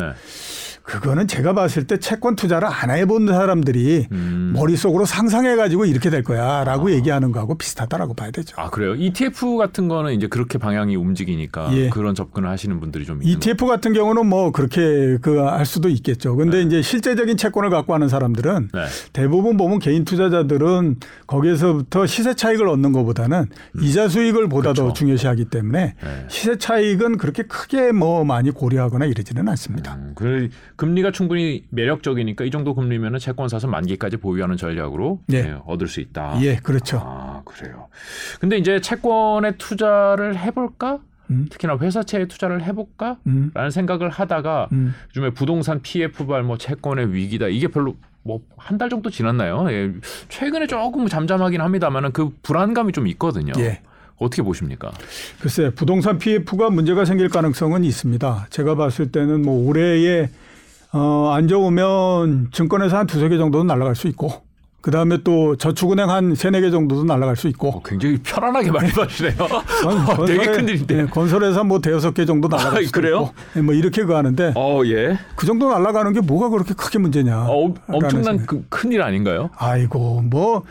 네. 그거는 제가 봤을 때 채권 투자를 안 해본 사람들이 음. 머릿속으로 상상해가지고 이렇게 될 거야라고 얘기하는 거하고 비슷하다라고 봐야 되죠. 아 그래요. ETF 같은 거는 이제 그렇게 방향이 움직이니까 예. 그런 접근을 하시는 분들이 좀 ETF 같은 경우는 뭐 그렇게 그 할 수도 있겠죠. 근데 네. 이제 실제적인 채권을 갖고 하는 사람들은 네. 대부분 보면 개인 투자자들은 거기에서부터 시세 차익을 얻는 것보다는 이자 수익을 보다 더 음. 그렇죠. 중요시하기 때문에 네. 시세 차익은 그렇게 크게 뭐 많이 고려하거나 이러지는 않습니다. 음, 그 금리가 충분히 매력적이니까 이 정도 금리면은 채권 사서 만기까지 보유하는 전략으로 예. 예, 얻을 수 있다. 예, 그렇죠. 아 그래요. 근데 이제 채권에 투자를 해볼까? 음. 특히나 회사채에 투자를 해볼까? 음. 라는 생각을 하다가 음. 요즘에 부동산 PF발 뭐 채권의 위기다 이게 별로 뭐 한 달 정도 지났나요? 예. 최근에 조금 잠잠하긴 합니다만은 그 불안감이 좀 있거든요. 예. 어떻게 보십니까? 글쎄 부동산 PF가 문제가 생길 가능성은 있습니다. 제가 봤을 때는 뭐 올해에 어, 안 좋으면 증권회사 한 두세 개 정도는 날아갈 수 있고 그 다음에 또 저축은행 한 세네 개 정도도 날아갈 수 있고 어, 굉장히 편안하게 말씀하시네요. 건- 되게 건설회- 큰일인데. 예, 건설회사 뭐 대여섯 개 정도 날아갈 아, 수? 있고 예, 뭐 이렇게 가는데 어 예. 그 정도 날아가는 게 뭐가 그렇게 크게 문제냐? 어, 엄청난 그 큰일 아닌가요? 아이고 뭐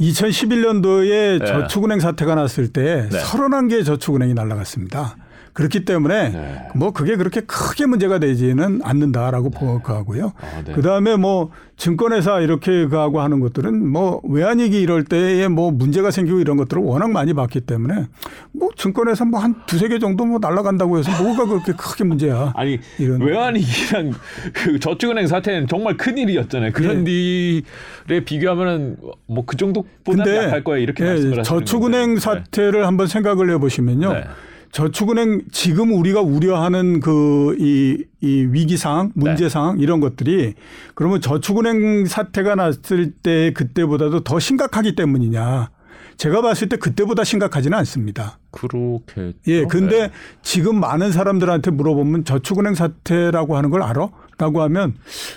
2011년도에 네. 저축은행 사태가 났을 때 네. 31개의 저축은행이 날아갔습니다. 그렇기 때문에 네. 뭐 그게 그렇게 크게 문제가 되지는 않는다라고 보고하고요. 아, 네. 그다음에 뭐 증권회사 이렇게 가고 하는 것들은 뭐 외환위기 이럴 때에 뭐 문제가 생기고 이런 것들을 워낙 많이 봤기 때문에 뭐 증권회사 뭐 한 두세 개 정도 뭐 날아간다고 해서 뭐가 그렇게 크게 문제야. 아니 이런- 외환위기랑 그 저축은행 사태는 정말 큰 일이었잖아요. 그런 일에 비교하면은 뭐 그 정도보다 약할 거야 이렇게 예, 말씀을 하시는 저축은행 건데. 사태를 한번 생각을 해보시면요. 네. 저축은행 지금 우리가 우려하는 그이 이 위기 상황, 문제 네. 이런 것들이 그러면 저축은행 사태가 났을 때 그때보다도 더 심각하기 때문이냐? 제가 봤을 때 그때보다 심각하지는 않습니다. 그렇게 예, 근데 지금 많은 사람들한테 물어보면 저축은행 사태라고 하는 걸 알아? 라고 하면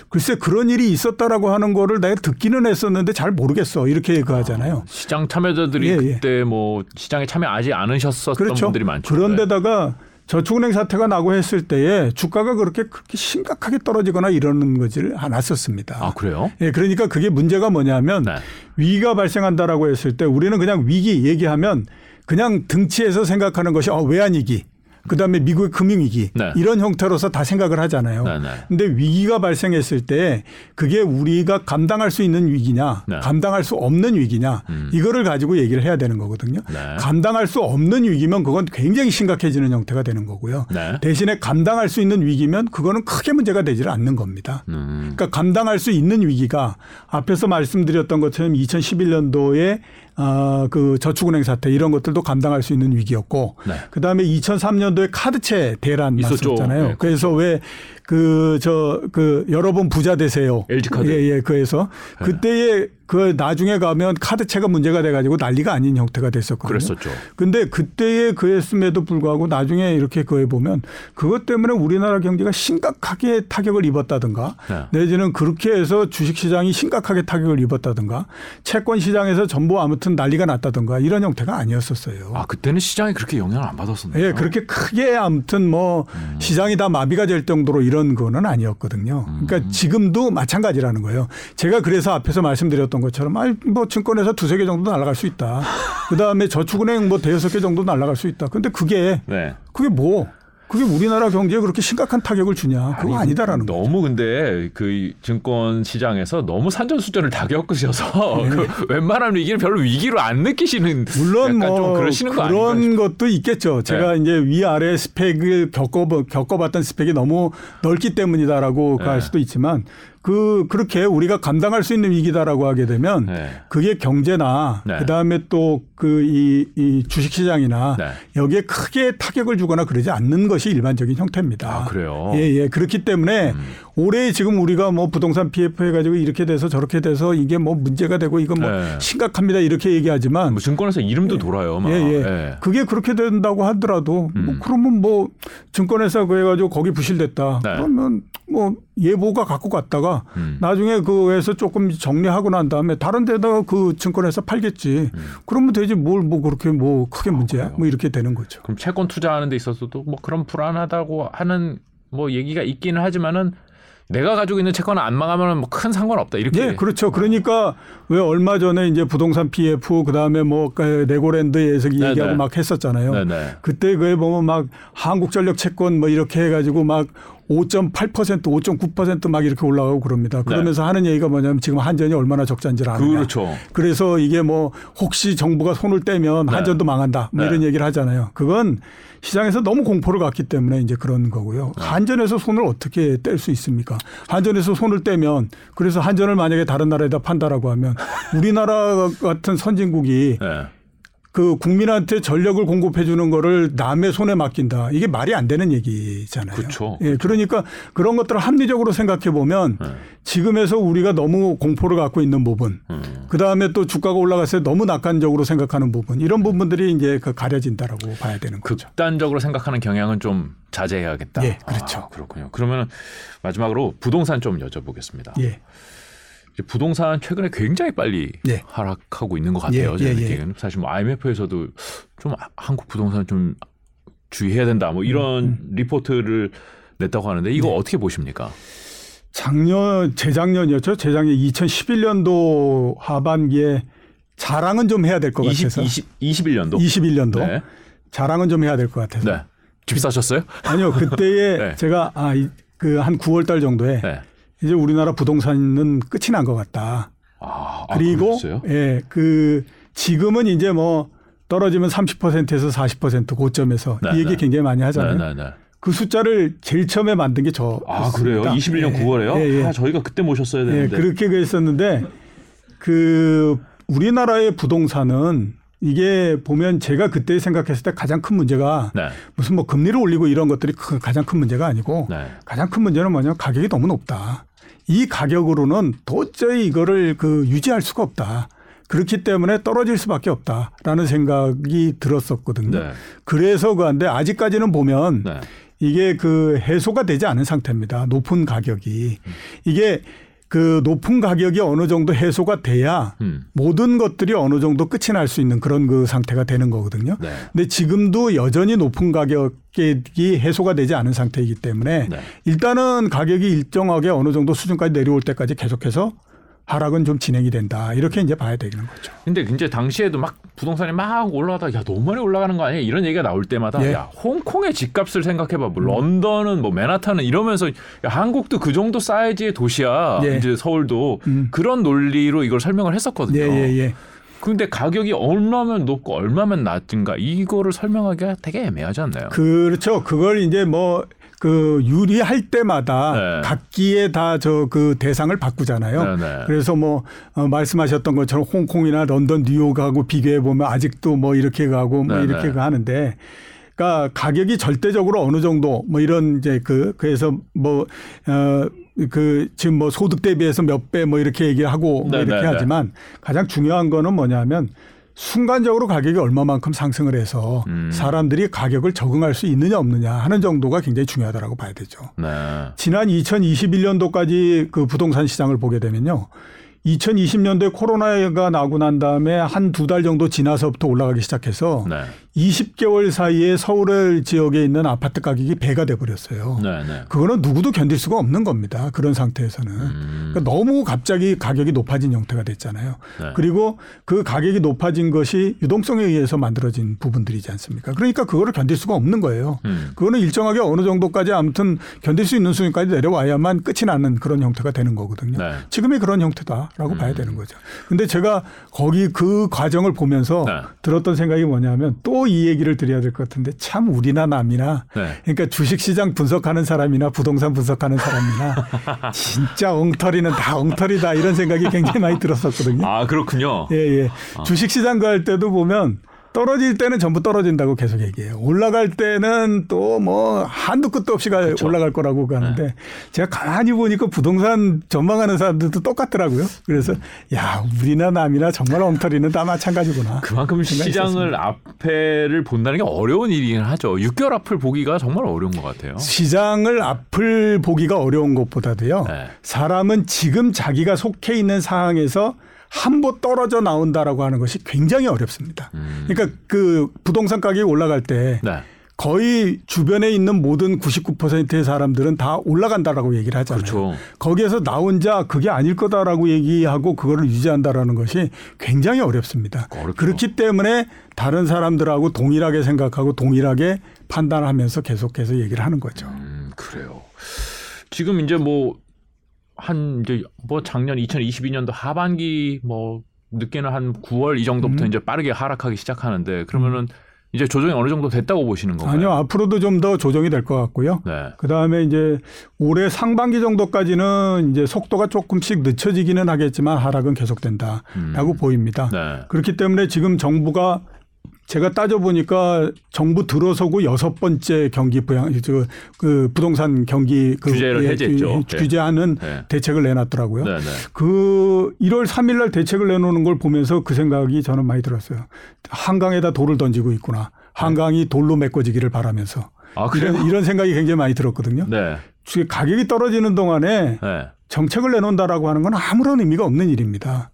글쎄 그런 일이 있었다라고 하는 거를 내가 듣기는 했었는데 잘 모르겠어. 이렇게 얘기하잖아요. 시장 참여자들이 예, 예. 그때 뭐 시장에 참여하지 않으셨었던 그렇죠. 분들이 많죠. 그런데다가 저축은행 사태가 나고 했을 때에 주가가 그렇게 그렇게 심각하게 떨어지거나 이러는 거지를 않았었습니다. 아 그래요? 예, 그러니까 그게 문제가 뭐냐면 네. 위기가 발생한다라고 했을 때 우리는 그냥 위기 얘기하면 그냥 등치에서 생각하는 것이 어, 외환위기. 그다음에 미국의 금융위기 네. 이런 형태로서 다 생각을 하잖아요. 네, 네. 근데 위기가 발생했을 때 그게 우리가 감당할 수 있는 위기냐, 네. 음. 감당할 수 없는 위기냐, 이거를 가지고 얘기를 해야 되는 거거든요. 네. 감당할 수 없는 위기면 그건 굉장히 심각해지는 형태가 되는 거고요. 네. 대신에 감당할 수 있는 위기면 그거는 크게 문제가 되지를 않는 겁니다. 음. 그러니까 감당할 수 있는 위기가 앞에서 말씀드렸던 것처럼 2011년도에 어, 그 저축은행 사태 이런 것들도 감당할 수 있는 위기였고 네. 그다음에 2003년도에 카드채 대란 있었죠. 났었잖아요. 네, 그래서 왜 그 저 그 여러분 부자 되세요. LG 카드. 예, 예. 그래서 그때에 그 나중에 가면 카드채가 문제가 돼 가지고 난리가 아닌 형태가 됐었거든요. 그랬었죠. 근데 그때에 그랬음에도 불구하고 나중에 이렇게 그해 보면 그것 때문에 우리나라 경제가 심각하게 타격을 입었다든가 네. 내지는 그렇게 해서 주식 시장이 심각하게 타격을 입었다든가 채권 시장에서 전부 아무튼 난리가 났다든가 이런 형태가 아니었었어요. 아 그때는 시장이 그렇게 영향을 안 받았었나요? 예, 그렇게 크게 아무튼 뭐 음. 시장이 다 마비가 될 정도로 이런 거는 아니었거든요. 음. 그러니까 지금도 마찬가지라는 거예요. 제가 그래서 앞에서 말씀드렸던 것처럼 아이 뭐 증권에서 두세 개 정도 날아갈 수 있다. 그다음에 저축은행 뭐 대여섯 개 정도 날아갈 수 있다. 근데 그게 네. 그게 뭐 그게 우리나라 경제에 그렇게 심각한 타격을 주냐? 그거 아니, 아니다라는 거. 너무 근데 그 증권 시장에서 너무 산전수전을 다 겪으셔서 그 웬만한 위기는 별로 위기로 안 느끼시는 네. 물론 뭐 그러시는 거 그런 것도 있겠죠. 제가 네. 이제 위아래 스펙을 겪어 겪어봤던 스펙이 너무 넓기 때문이다라고 네. 할 수도 있지만 그 그렇게 우리가 감당할 수 있는 위기다라고 하게 되면 네. 그게 경제나 네. 그다음에 또 그 이 이 주식 시장이나 네. 여기에 크게 타격을 주거나 그러지 않는 것이 일반적인 형태입니다. 아, 그래요? 예, 예. 그렇기 때문에 음. 올해 지금 우리가 뭐 부동산 PF 해 가지고 이렇게 돼서 저렇게 돼서 이게 뭐 문제가 되고 이건 뭐 네. 심각합니다 이렇게 얘기하지만 뭐 증권에서 이름도 돌아요. 막. 예, 예. 예. 그게 그렇게 된다고 하더라도 뭐 음. 그러면 뭐 증권회사 그래 가지고 거기 부실됐다. 네. 그러면 뭐 예보가 갖고 갔다가 음. 나중에 그에서 조금 정리하고 난 다음에 다른 데다가 그 증권회사 팔겠지. 그러면 되지 뭘 뭐 그렇게 뭐 크게 문제야. 음. 아, 그래요? 뭐 이렇게 되는 거죠. 그럼 채권 투자하는 데 있어서도 뭐 그런 불안하다고 하는 뭐 얘기가 있기는 하지만은 내가 가지고 있는 채권은 안 망하면 뭐 큰 상관 없다 이렇게. 예, 그렇죠. 그러니까 왜 얼마 전에 이제 부동산 PF 그다음에 뭐 네고랜드에서 네네. 얘기하고 막 했었잖아요. 네네. 그때 그에 보면 막 한국전력 채권 뭐 이렇게 해가지고 막 5.8% 5.9%막 이렇게 올라가고 그럽니다. 그러면서 하는 얘기가 뭐냐면 지금 한전이 얼마나 적자인지를 아느냐. 네. 그렇죠. 그래서 이게 뭐 혹시 정부가 손을 떼면 네. 한전도 망한다. 뭐 네. 이런 얘기를 하잖아요. 그건 시장에서 너무 공포를 갖기 때문에 이제 그런 거고요. 네. 한전에서 손을 어떻게 뗄 수 있습니까? 한전에서 손을 떼면 그래서 한전을 만약에 다른 나라에다 판다라고 하면 우리나라 같은 선진국이 네. 그 국민한테 전력을 공급해 주는 거를 남의 손에 맡긴다. 이게 말이 안 되는 얘기잖아요. 그쵸, 예, 그러니까 그런 것들을 합리적으로 생각해 보면 네. 지금에서 우리가 너무 공포를 갖고 있는 부분, 음. 그 다음에 또 주가가 올라갔을 때 너무 낙관적으로 생각하는 부분, 이런 부분들이 이제 그 가려진다라고 봐야 되는 거죠. 극단적으로 생각하는 경향은 좀 자제해야겠다. 예, 그렇죠. 아, 그렇군요. 그러면 마지막으로 부동산 좀 여쭤보겠습니다. 예. 부동산 최근에 굉장히 빨리 예. 하락하고 있는 것 같아요. 예, 제 예, 느끼기에는 사실 뭐 IMF에서도 좀 한국 부동산 좀 주의해야 된다. 뭐 이런 음, 리포트를 냈다고 하는데 이거 네. 어떻게 보십니까? 작년, 재작년이었죠. 재작년 2011년도 하반기에 자랑은 좀 해야 될것 20, 같아서. 20, 21년도. 21년도. 네. 자랑은 좀 해야 될 것 같아서. 네. 집 사셨어요? 아니요, 그때에 네. 제가 아, 그한 9월 달 정도에 네. 이제 우리나라 부동산은 끝이 난 것 같다. 아, 아, 그리고 그랬어요? 예, 그 지금은 이제 뭐 떨어지면 30%에서 40% 고점에서 네, 이 얘기 네. 굉장히 많이 하잖아요. 네, 네, 네. 그 숫자를 제일 처음에 만든 게 저. 아, 그래요? 21년 9월에요? 예, 예. 아, 저희가 그때 모셨어야 예, 되는데. 그렇게 그랬었는데 그 우리나라의 부동산은 이게 보면 제가 그때 생각했을 때 가장 큰 문제가 네. 무슨 뭐 금리를 올리고 이런 것들이 그 가장 큰 문제가 아니고 네. 가장 큰 문제는 뭐냐면 가격이 너무 높다. 이 가격으로는 도저히 이거를 그 유지할 수가 없다. 그렇기 때문에 떨어질 수밖에 없다라는 생각이 들었었거든요. 네. 그래서 그런데 아직까지는 보면 네. 이게 그 해소가 되지 않은 상태입니다. 높은 가격이 이게 그 높은 가격이 어느 정도 해소가 돼야 음. 모든 것들이 어느 정도 끝이 날 수 있는 그런 그 상태가 되는 거거든요. 네. 근데 지금도 여전히 높은 가격이 해소가 되지 않은 상태이기 때문에 네. 일단은 가격이 일정하게 어느 정도 수준까지 내려올 때까지 계속해서 하락은 좀 진행이 된다. 이렇게 이제 봐야 되는 거죠. 근데 이제 당시에도 막 부동산이 막 올라가다 야 너무 많이 올라가는 거 아니야 이런 얘기가 나올 때마다 예. 야 홍콩의 집값을 생각해봐 뭐 런던은 뭐 맨하탄은 이러면서 야, 한국도 그 정도 사이즈의 도시야 예. 이제 서울도 음. 그런 논리로 이걸 설명을 했었거든요. 예, 예, 예. 근데 가격이 얼마면 높고 얼마면 낮은가 이거를 설명하기가 되게 애매하지 않나요? 그렇죠. 그걸 이제 뭐 그 유리할 때마다 네. 각기에 다 저 그 대상을 바꾸잖아요. 네, 네. 그래서 뭐 어, 말씀하셨던 것처럼 홍콩이나 런던, 뉴욕하고 비교해 보면 아직도 뭐 이렇게 가고 뭐 네, 이렇게 네. 가는데 그러니까 가격이 절대적으로 어느 정도 뭐 이런 이제 그 그래서 뭐어 그 지금 뭐 소득 대비해서 몇 배 뭐 이렇게 얘기하고 뭐 네, 이렇게 네, 네. 하지만 가장 중요한 거는 뭐냐면 순간적으로 가격이 얼마만큼 상승을 해서 음. 사람들이 가격을 적응할 수 있느냐 없느냐 하는 정도가 굉장히 중요하다라고 봐야 되죠. 네. 지난 2021년도까지 그 부동산 시장을 보게 되면요. 2020년도에 코로나가 나고 난 다음에 한 두 달 정도 지나서부터 올라가기 시작해서 네. 20개월 사이에 서울 지역에 있는 아파트 가격이 배가 돼 버렸어요. 네. 네. 그거는 누구도 견딜 수가 없는 겁니다. 그런 상태에서는. 음. 그러니까 너무 갑자기 가격이 높아진 형태가 됐잖아요. 네. 그리고 그 가격이 높아진 것이 유동성에 의해서 만들어진 부분들이지 않습니까? 그러니까 그거를 견딜 수가 없는 거예요. 음. 그거는 일정하게 어느 정도까지 아무튼 견딜 수 있는 수준까지 내려와야만 끝이 나는 그런 형태가 되는 거거든요. 네. 지금이 그런 형태다 라고 봐야 되는 거죠. 근데 제가 거기 그 과정을 보면서 네. 들었던 생각이 뭐냐면 또 이 얘기를 드려야 될 것 같은데 참 우리나 남이나 네. 그러니까 주식시장 분석하는 사람이나 부동산 분석하는 사람이나 진짜 엉터리는 다 엉터리다 이런 생각이 굉장히 많이 들었었거든요. 아 그렇군요. 예, 예. 주식시장 갈 때도 보면 떨어질 때는 전부 떨어진다고 계속 얘기해요. 올라갈 때는 또 뭐 한도 끝도 없이 가 올라갈 거라고 가는데 제가 가만히 보니까 부동산 전망하는 사람들도 똑같더라고요. 그래서 야, 우리나 남이나 정말 엉터리는 다 마찬가지구나. 그만큼 시장을 앞에를 본다는 게 어려운 일이긴 하죠. 6개월 앞을 보기가 정말 어려운 것 같아요. 시장을 앞을 보기가 어려운 것보다도요. 네. 사람은 지금 자기가 속해 있는 상황에서 한보 떨어져 나온다라고 하는 것이 굉장히 어렵습니다. 음. 그러니까 그 부동산 가격이 올라갈 때 네. 거의 주변에 있는 모든 99%의 사람들은 다 올라간다라고 얘기를 하잖아요. 그렇죠. 거기에서 나 혼자 그게 아닐 거다라고 얘기하고 그거를 유지한다라는 것이 굉장히 어렵습니다. 어렵죠. 그렇기 때문에 다른 사람들하고 동일하게 생각하고 동일하게 판단하면서 계속해서 얘기를 하는 거죠. 음, 그래요. 지금 이제 뭐 한 이제 뭐 작년 2022년도 하반기 뭐 늦게는 한 9월 이 정도부터 음. 이제 빠르게 하락하기 시작하는데 그러면은 이제 조정이 어느 정도 됐다고 보시는 건가요? 아니요, 앞으로도 좀 더 조정이 될 것 같고요. 네. 그 다음에 이제 올해 상반기 정도까지는 이제 속도가 조금씩 늦춰지기는 하겠지만 하락은 계속된다라고 음. 보입니다. 네. 그렇기 때문에 지금 정부가 제가 따져보니까 정부 들어서고 여섯 번째 경기 부양, 그, 그 부동산 경기 그 규제를 예, 해제했죠. 규- 네. 규제하는 네. 대책을 내놨더라고요. 네, 네. 그 1월 3일 날 대책을 내놓는 걸 보면서 그 생각이 저는 많이 들었어요. 한강에다 돌을 던지고 있구나. 한강이 돌로 메꿔지기를 바라면서. 아? 이런, 이런 생각이 굉장히 많이 들었거든요. 네. 지금 가격이 떨어지는 동안에 네. 정책을 내놓는다라고 하는 건 아무런 의미가 없는 일입니다.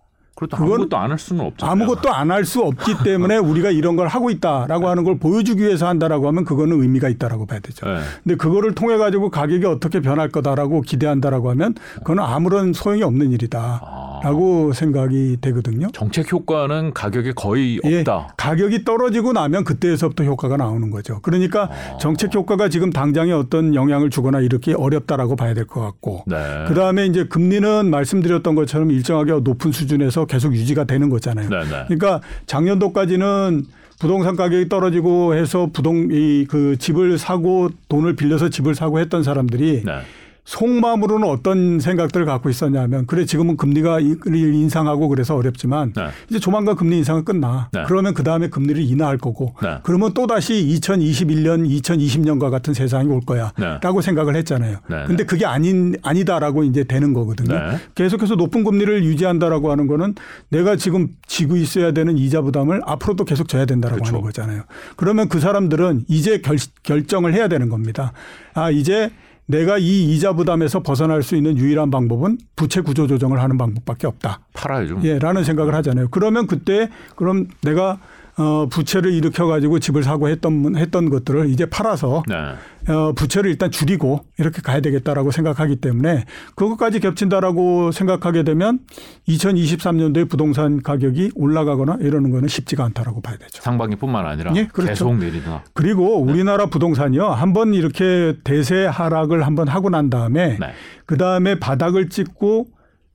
그것도 아무것도 안 할 수는 없잖아요. 아무것도 안 할 수 없기 때문에 우리가 이런 걸 하고 있다라고 하는 걸 보여주기 위해서 한다라고 하면 그거는 의미가 있다라고 봐야 되죠. 네. 근데 그거를 통해 가지고 가격이 어떻게 변할 거다라고 기대한다라고 하면 그건 아무런 소용이 없는 아. 일이다라고 생각이 되거든요. 정책 효과는 가격에 거의 예, 없다. 가격이 떨어지고 나면 그때에서부터 효과가 나오는 거죠. 그러니까 아. 정책 효과가 지금 당장에 어떤 영향을 주거나 이렇게 어렵다라고 봐야 될 것 같고. 네. 그 다음에 이제 금리는 말씀드렸던 것처럼 일정하게 높은 수준에서 계속 유지가 되는 거잖아요. 네, 네. 그러니까 작년도까지는 부동산 가격이 떨어지고 해서 부동 이 그 집을 사고 돈을 빌려서 집을 사고 했던 사람들이 네. 속마음으로는 어떤 생각들을 갖고 있었냐면 그래 지금은 금리가 이- 인상하고 그래서 어렵지만 네. 이제 조만간 금리 인상은 끝나. 네. 그러면 그 다음에 금리를 인하할 거고. 네. 그러면 또 다시 2021년, 2020년과 같은 세상이 올 네. 거야라고 생각을 했잖아요. 네, 근데 그게 아닌 아니다라고 이제 되는 거거든요. 네. 계속해서 높은 금리를 유지한다라고 하는 거는 내가 지금 지고 있어야 되는 이자 부담을 앞으로도 계속 져야 된다라고 그렇죠. 하는 거잖아요. 그러면 그 사람들은 이제 결, 결정을 해야 되는 겁니다. 아 이제 내가 이 이자 부담에서 벗어날 수 있는 유일한 방법은 부채 구조 조정을 하는 방법밖에 없다. 팔아요 좀. 예, 라는 생각을 하잖아요. 그러면 그때 그럼 내가 어 부채를 일으켜 가지고 집을 사고 했던 했던 것들을 이제 팔아서 네. 어 부채를 일단 줄이고 이렇게 가야 되겠다라고 생각하기 때문에 그것까지 겹친다라고 생각하게 되면 2023년도에 부동산 가격이 올라가거나 이러는 거는 쉽지가 않다라고 봐야 되죠. 상반기뿐만 아니라 예, 그렇죠. 계속 내리나. 그리고 우리나라 부동산이요. 한 번 이렇게 대세 하락을 한 번 하고 난 다음에 네. 그 다음에 바닥을 찍고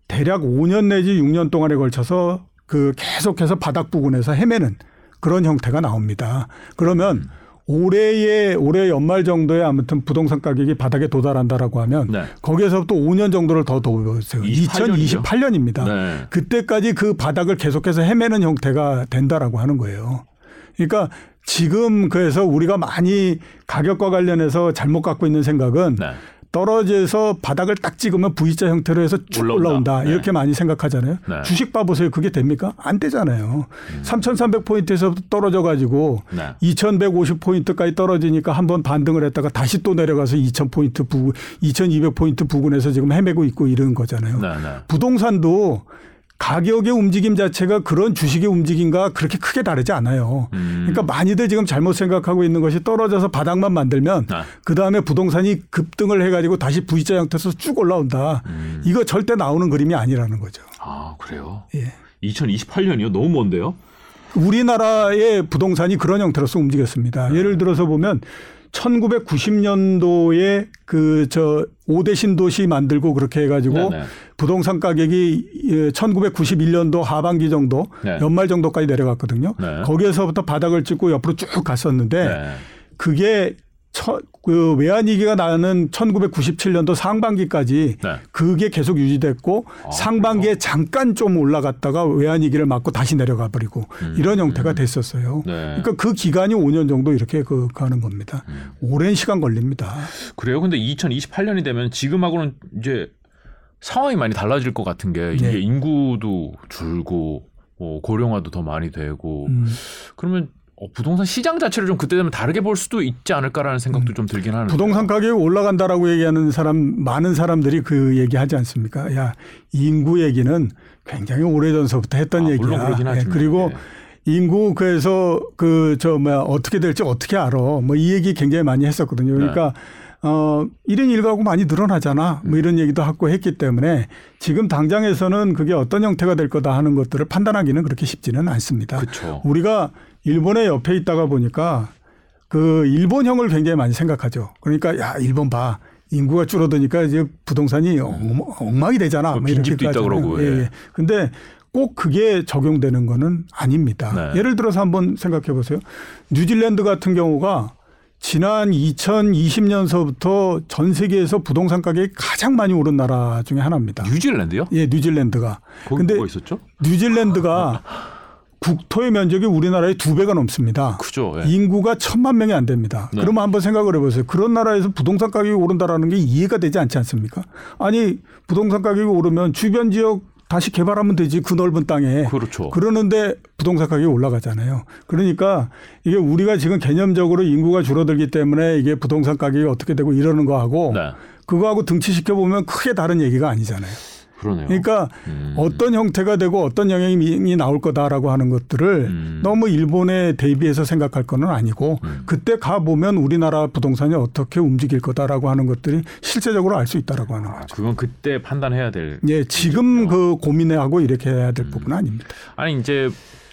대략 5년 내지 6년 동안에 걸쳐서 그 계속해서 바닥 부근에서 헤매는 그런 형태가 나옵니다. 그러면 올해의 올해 연말 정도에 아무튼 부동산 가격이 바닥에 도달한다라고 하면 네. 거기에서부터 5년 정도를 더. 28 년이죠. 2028년입니다. 네. 그때까지 그 바닥을 계속해서 헤매는 형태가 된다라고 하는 거예요. 그러니까 지금 그래서 우리가 많이 가격과 관련해서 잘못 갖고 있는 생각은 네. 떨어져서 바닥을 딱 찍으면 V자 형태로 해서 쭉 올라온다. 올라온다. 네. 이렇게 많이 생각하잖아요. 네. 주식 봐보세요. 그게 됩니까? 안 되잖아요. 3,300포인트에서 떨어져 가지고 네. 2,150포인트까지 떨어지니까 한 번 반등을 했다가 다시 또 내려가서 2,000포인트 부근, 2,200포인트 부근에서 지금 헤매고 있고 이런 거잖아요. 네. 네. 부동산도 가격의 움직임 자체가 그런 주식의 움직임과 그렇게 크게 다르지 않아요. 음. 그러니까 많이들 지금 잘못 생각하고 있는 것이 떨어져서 바닥만 만들면 네. 그 다음에 부동산이 급등을 해가지고 다시 V자 형태에서 쭉 올라온다. 음. 이거 절대 나오는 그림이 아니라는 거죠. 아 그래요? 예. 2028년이요? 너무 먼데요? 우리나라의 부동산이 그런 형태로서 움직였습니다. 예를 들어서 보면 1990년도에 그 저 5대 신도시 만들고 그렇게 해가지고 네네. 부동산 가격이 1991년도 하반기 정도 네. 연말 정도까지 내려갔거든요. 네. 거기에서부터 바닥을 찍고 옆으로 쭉 갔었는데 네. 그게 처, 그 외환위기가 나는 1997년도 상반기까지 네. 그게 계속 유지됐고 아, 상반기에 잠깐 좀 올라갔다가 외환위기를 맞고 다시 내려가 버리고 이런 형태가 됐었어요. 음. 네. 그러니까 그 기간이 5년 정도 이렇게 그 가는 겁니다. 음. 오랜 시간 걸립니다. 그래요. 근데 2028년이 되면 지금하고는 이제 상황이 많이 달라질 것 같은 게 이게 네. 인구도 줄고 뭐 고령화도 더 많이 되고 음. 그러면 어, 부동산 시장 자체를 좀 그때 되면 다르게 볼 수도 있지 않을까라는 생각도 좀 들긴 하는데. 음. 부동산 가격이 올라간다라고 얘기하는 사람 많은 사람들이 그 얘기하지 않습니까? 야 인구 얘기는 굉장히 오래 전서부터 했던 아, 얘기야. 예, 그리고 네. 인구 그래서 그 저 뭐야 어떻게 될지 어떻게 알아. 뭐 이 얘기 굉장히 많이 했었거든요. 그러니까 어 1인 1가구 많이 늘어나잖아. 뭐 이런 얘기도 하고 했기 때문에 지금 당장에서는 그게 어떤 형태가 될 거다 하는 것들을 판단하기는 그렇게 쉽지는 않습니다. 그렇죠. 우리가 일본의 옆에 있다가 보니까 그 일본형을 굉장히 많이 생각하죠. 그러니까 야 일본 봐 인구가 줄어드니까 이제 부동산이 엉- 엉망이 되잖아. 그뭐 빈집도 있다. 그러고, 예. 예, 예. 근데 꼭 그게 적용되는 거는 아닙니다. 네. 예를 들어서 한번 생각해 보세요. 뉴질랜드 같은 경우가 지난 2020년서부터 전 세계에서 부동산 가격이 가장 많이 오른 나라 중에 하나입니다. 뉴질랜드요? 예, 뉴질랜드가. 거기 근데 뭐가 있었죠? 뉴질랜드가 국토의 면적이 우리나라의 두 배가 넘습니다. 그죠. 예. 인구가 천만 명이 안 됩니다. 네. 그러면 한번 생각을 해보세요. 그런 나라에서 부동산 가격이 오른다라는 게 이해가 되지 않지 않습니까? 아니 부동산 가격이 오르면 주변 지역 다시 개발하면 되지 그 넓은 땅에. 그렇죠. 그러는데 부동산 가격이 올라가잖아요. 그러니까 이게 우리가 지금 개념적으로 인구가 줄어들기 때문에 이게 부동산 가격이 어떻게 되고 이러는 거하고 네. 그거하고 등치시켜 보면 크게 다른 얘기가 아니잖아요. 그러네요. 그러니까 음. 어떤 형태가 되고 어떤 영향이 나올 거다라고 하는 것들을 음. 너무 일본에 대비해서 생각할 거는 아니고 음. 그때 가 보면 우리나라 부동산이 어떻게 움직일 거다라고 하는 것들이 실제적으로 알 수 있다라고 하는 아, 거죠. 그건 그때 판단해야 될. 예, 지금 그 고민하고 이렇게 해야 음. 될 부분은 아닙니다. 아니 이제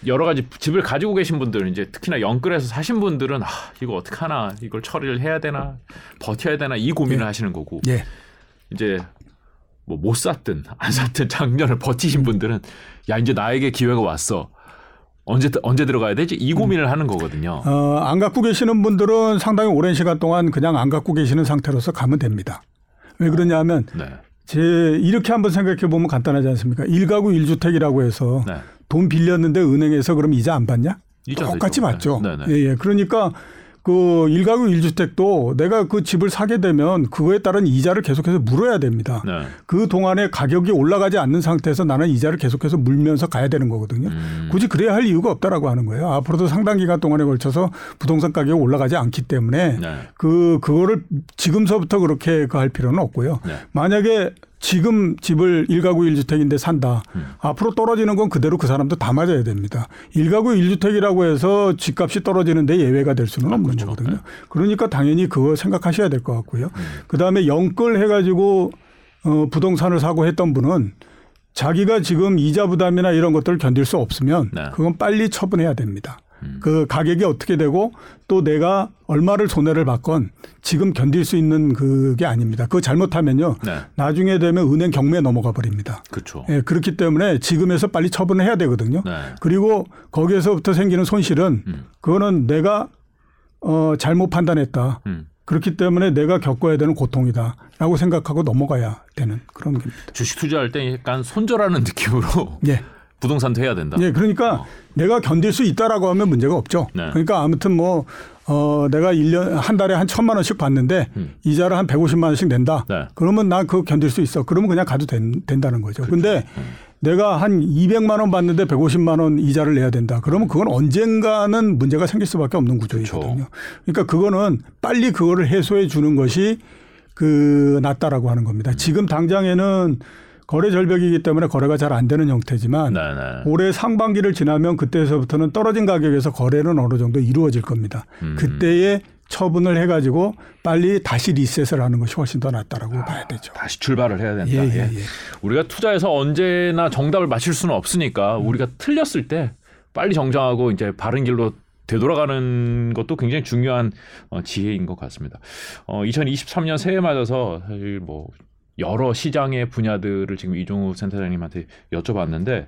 여러 가지 집을 가지고 계신 분들은 이제 특히나 영끌에서 사신 분들은 아 이거 어떡 하나 이걸 처리를 해야 되나 버텨야 되나 이 고민을 하시는 거고 예. 이제 뭐 못 샀든 안 샀든 작년을 버티신 분들은 야 이제 나에게 기회가 왔어 언제 언제 들어가야 되지 이 고민을 하는 거거든요. 어, 안 갖고 계시는 분들은 상당히 오랜 시간 동안 그냥 안 갖고 계시는 상태로서 가면 됩니다. 왜 그러냐면 네. 제 이렇게 한번 생각해 보면 간단하지 않습니까? 일가구일주택이라고 해서 네. 돈 빌렸는데 은행에서 그럼 이자 안 받냐? 이자 똑같이 되죠. 맞죠. 네, 네. 예, 예. 그러니까 그 일가구 일주택도 내가 그 집을 사게 되면 그거에 따른 이자를 계속해서 물어야 됩니다. 네. 그 동안에 가격이 올라가지 않는 상태에서 나는 이자를 계속해서 물면서 가야 되는 거거든요. 음. 굳이 그래야 할 이유가 없다라고 하는 거예요. 앞으로도 상당 기간 동안에 걸쳐서 부동산 가격이 올라가지 않기 때문에 네. 그 그거를 지금서부터 그렇게 그할 필요는 없고요. 네. 만약에 지금 집을 일가구일주택인데 산다. 음. 앞으로 떨어지는 건 그대로 그 사람도 다 맞아야 됩니다. 일가구일주택이라고 해서 집값이 떨어지는데 예외가 될 수는 없는 그렇죠. 거거든요. 그러니까 당연히 그거 생각하셔야 될 것 같고요. 음. 그다음에 영끌 해가지고 어, 부동산을 사고 했던 분은 자기가 지금 이자 부담이나 이런 것들을 견딜 수 없으면 네. 그건 빨리 처분해야 됩니다. 음. 그 가격이 어떻게 되고 또 내가 얼마를 손해를 받건 지금 견딜 수 있는 그게 아닙니다. 그거 잘못하면요. 네. 나중에 되면 은행 경매에 넘어가 버립니다. 그렇죠. 예, 그렇기 때문에 지금에서 빨리 처분을 해야 되거든요. 네. 그리고 거기에서부터 생기는 손실은 음. 그거는 내가 어, 잘못 판단했다. 음. 그렇기 때문에 내가 겪어야 되는 고통이다라고 생각하고 넘어가야 되는 그런 겁니다. 주식 투자할 때 약간 손절하는 느낌으로 예. 부동산도 해야 된다. 예, 그러니까 내가 견딜 수 있다라고 하면 문제가 없죠. 네. 그러니까 아무튼 뭐, 어, 내가 일년한 달에 한 천만 원씩 받는데 음. 이자를 한 150만 원씩 낸다. 네. 그러면 나 그거 견딜 수 있어. 그러면 그냥 가도 된, 된다는 거죠. 그렇죠. 근데 내가 한 200만 원 받는데 150만 원 이자를 내야 된다. 그러면 그건 언젠가는 문제가 생길 수밖에 없는 구조이거든요. 그렇죠. 그러니까 그거는 빨리 그거를 해소해 주는 것이 그 낫다라고 하는 겁니다. 음. 지금 당장에는 거래 절벽이기 때문에 거래가 잘 안 되는 형태지만 네, 네. 올해 상반기를 지나면 그때서부터는 떨어진 가격에서 거래는 어느 정도 이루어질 겁니다. 음. 그때에 처분을 해가지고 빨리 다시 리셋을 하는 것이 훨씬 더 낫다라고 봐야 되죠. 다시 출발을 해야 된다. 예, 예, 예. 예. 우리가 투자해서 언제나 정답을 맞힐 수는 없으니까 우리가 틀렸을 때 빨리 정정하고 이제 바른 길로 되돌아가는 것도 굉장히 중요한 어, 지혜인 것 같습니다. 어, 2023년 새해 맞아서 사실 뭐 여러 시장의 분야들을 지금 이종우 센터장님한테 여쭤봤는데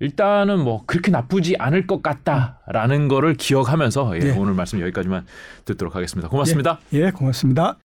일단은 뭐 그렇게 나쁘지 않을 것 같다라는 거를 기억하면서 예, 예. 오늘 말씀 여기까지만 듣도록 하겠습니다. 고맙습니다. 예, 고맙습니다.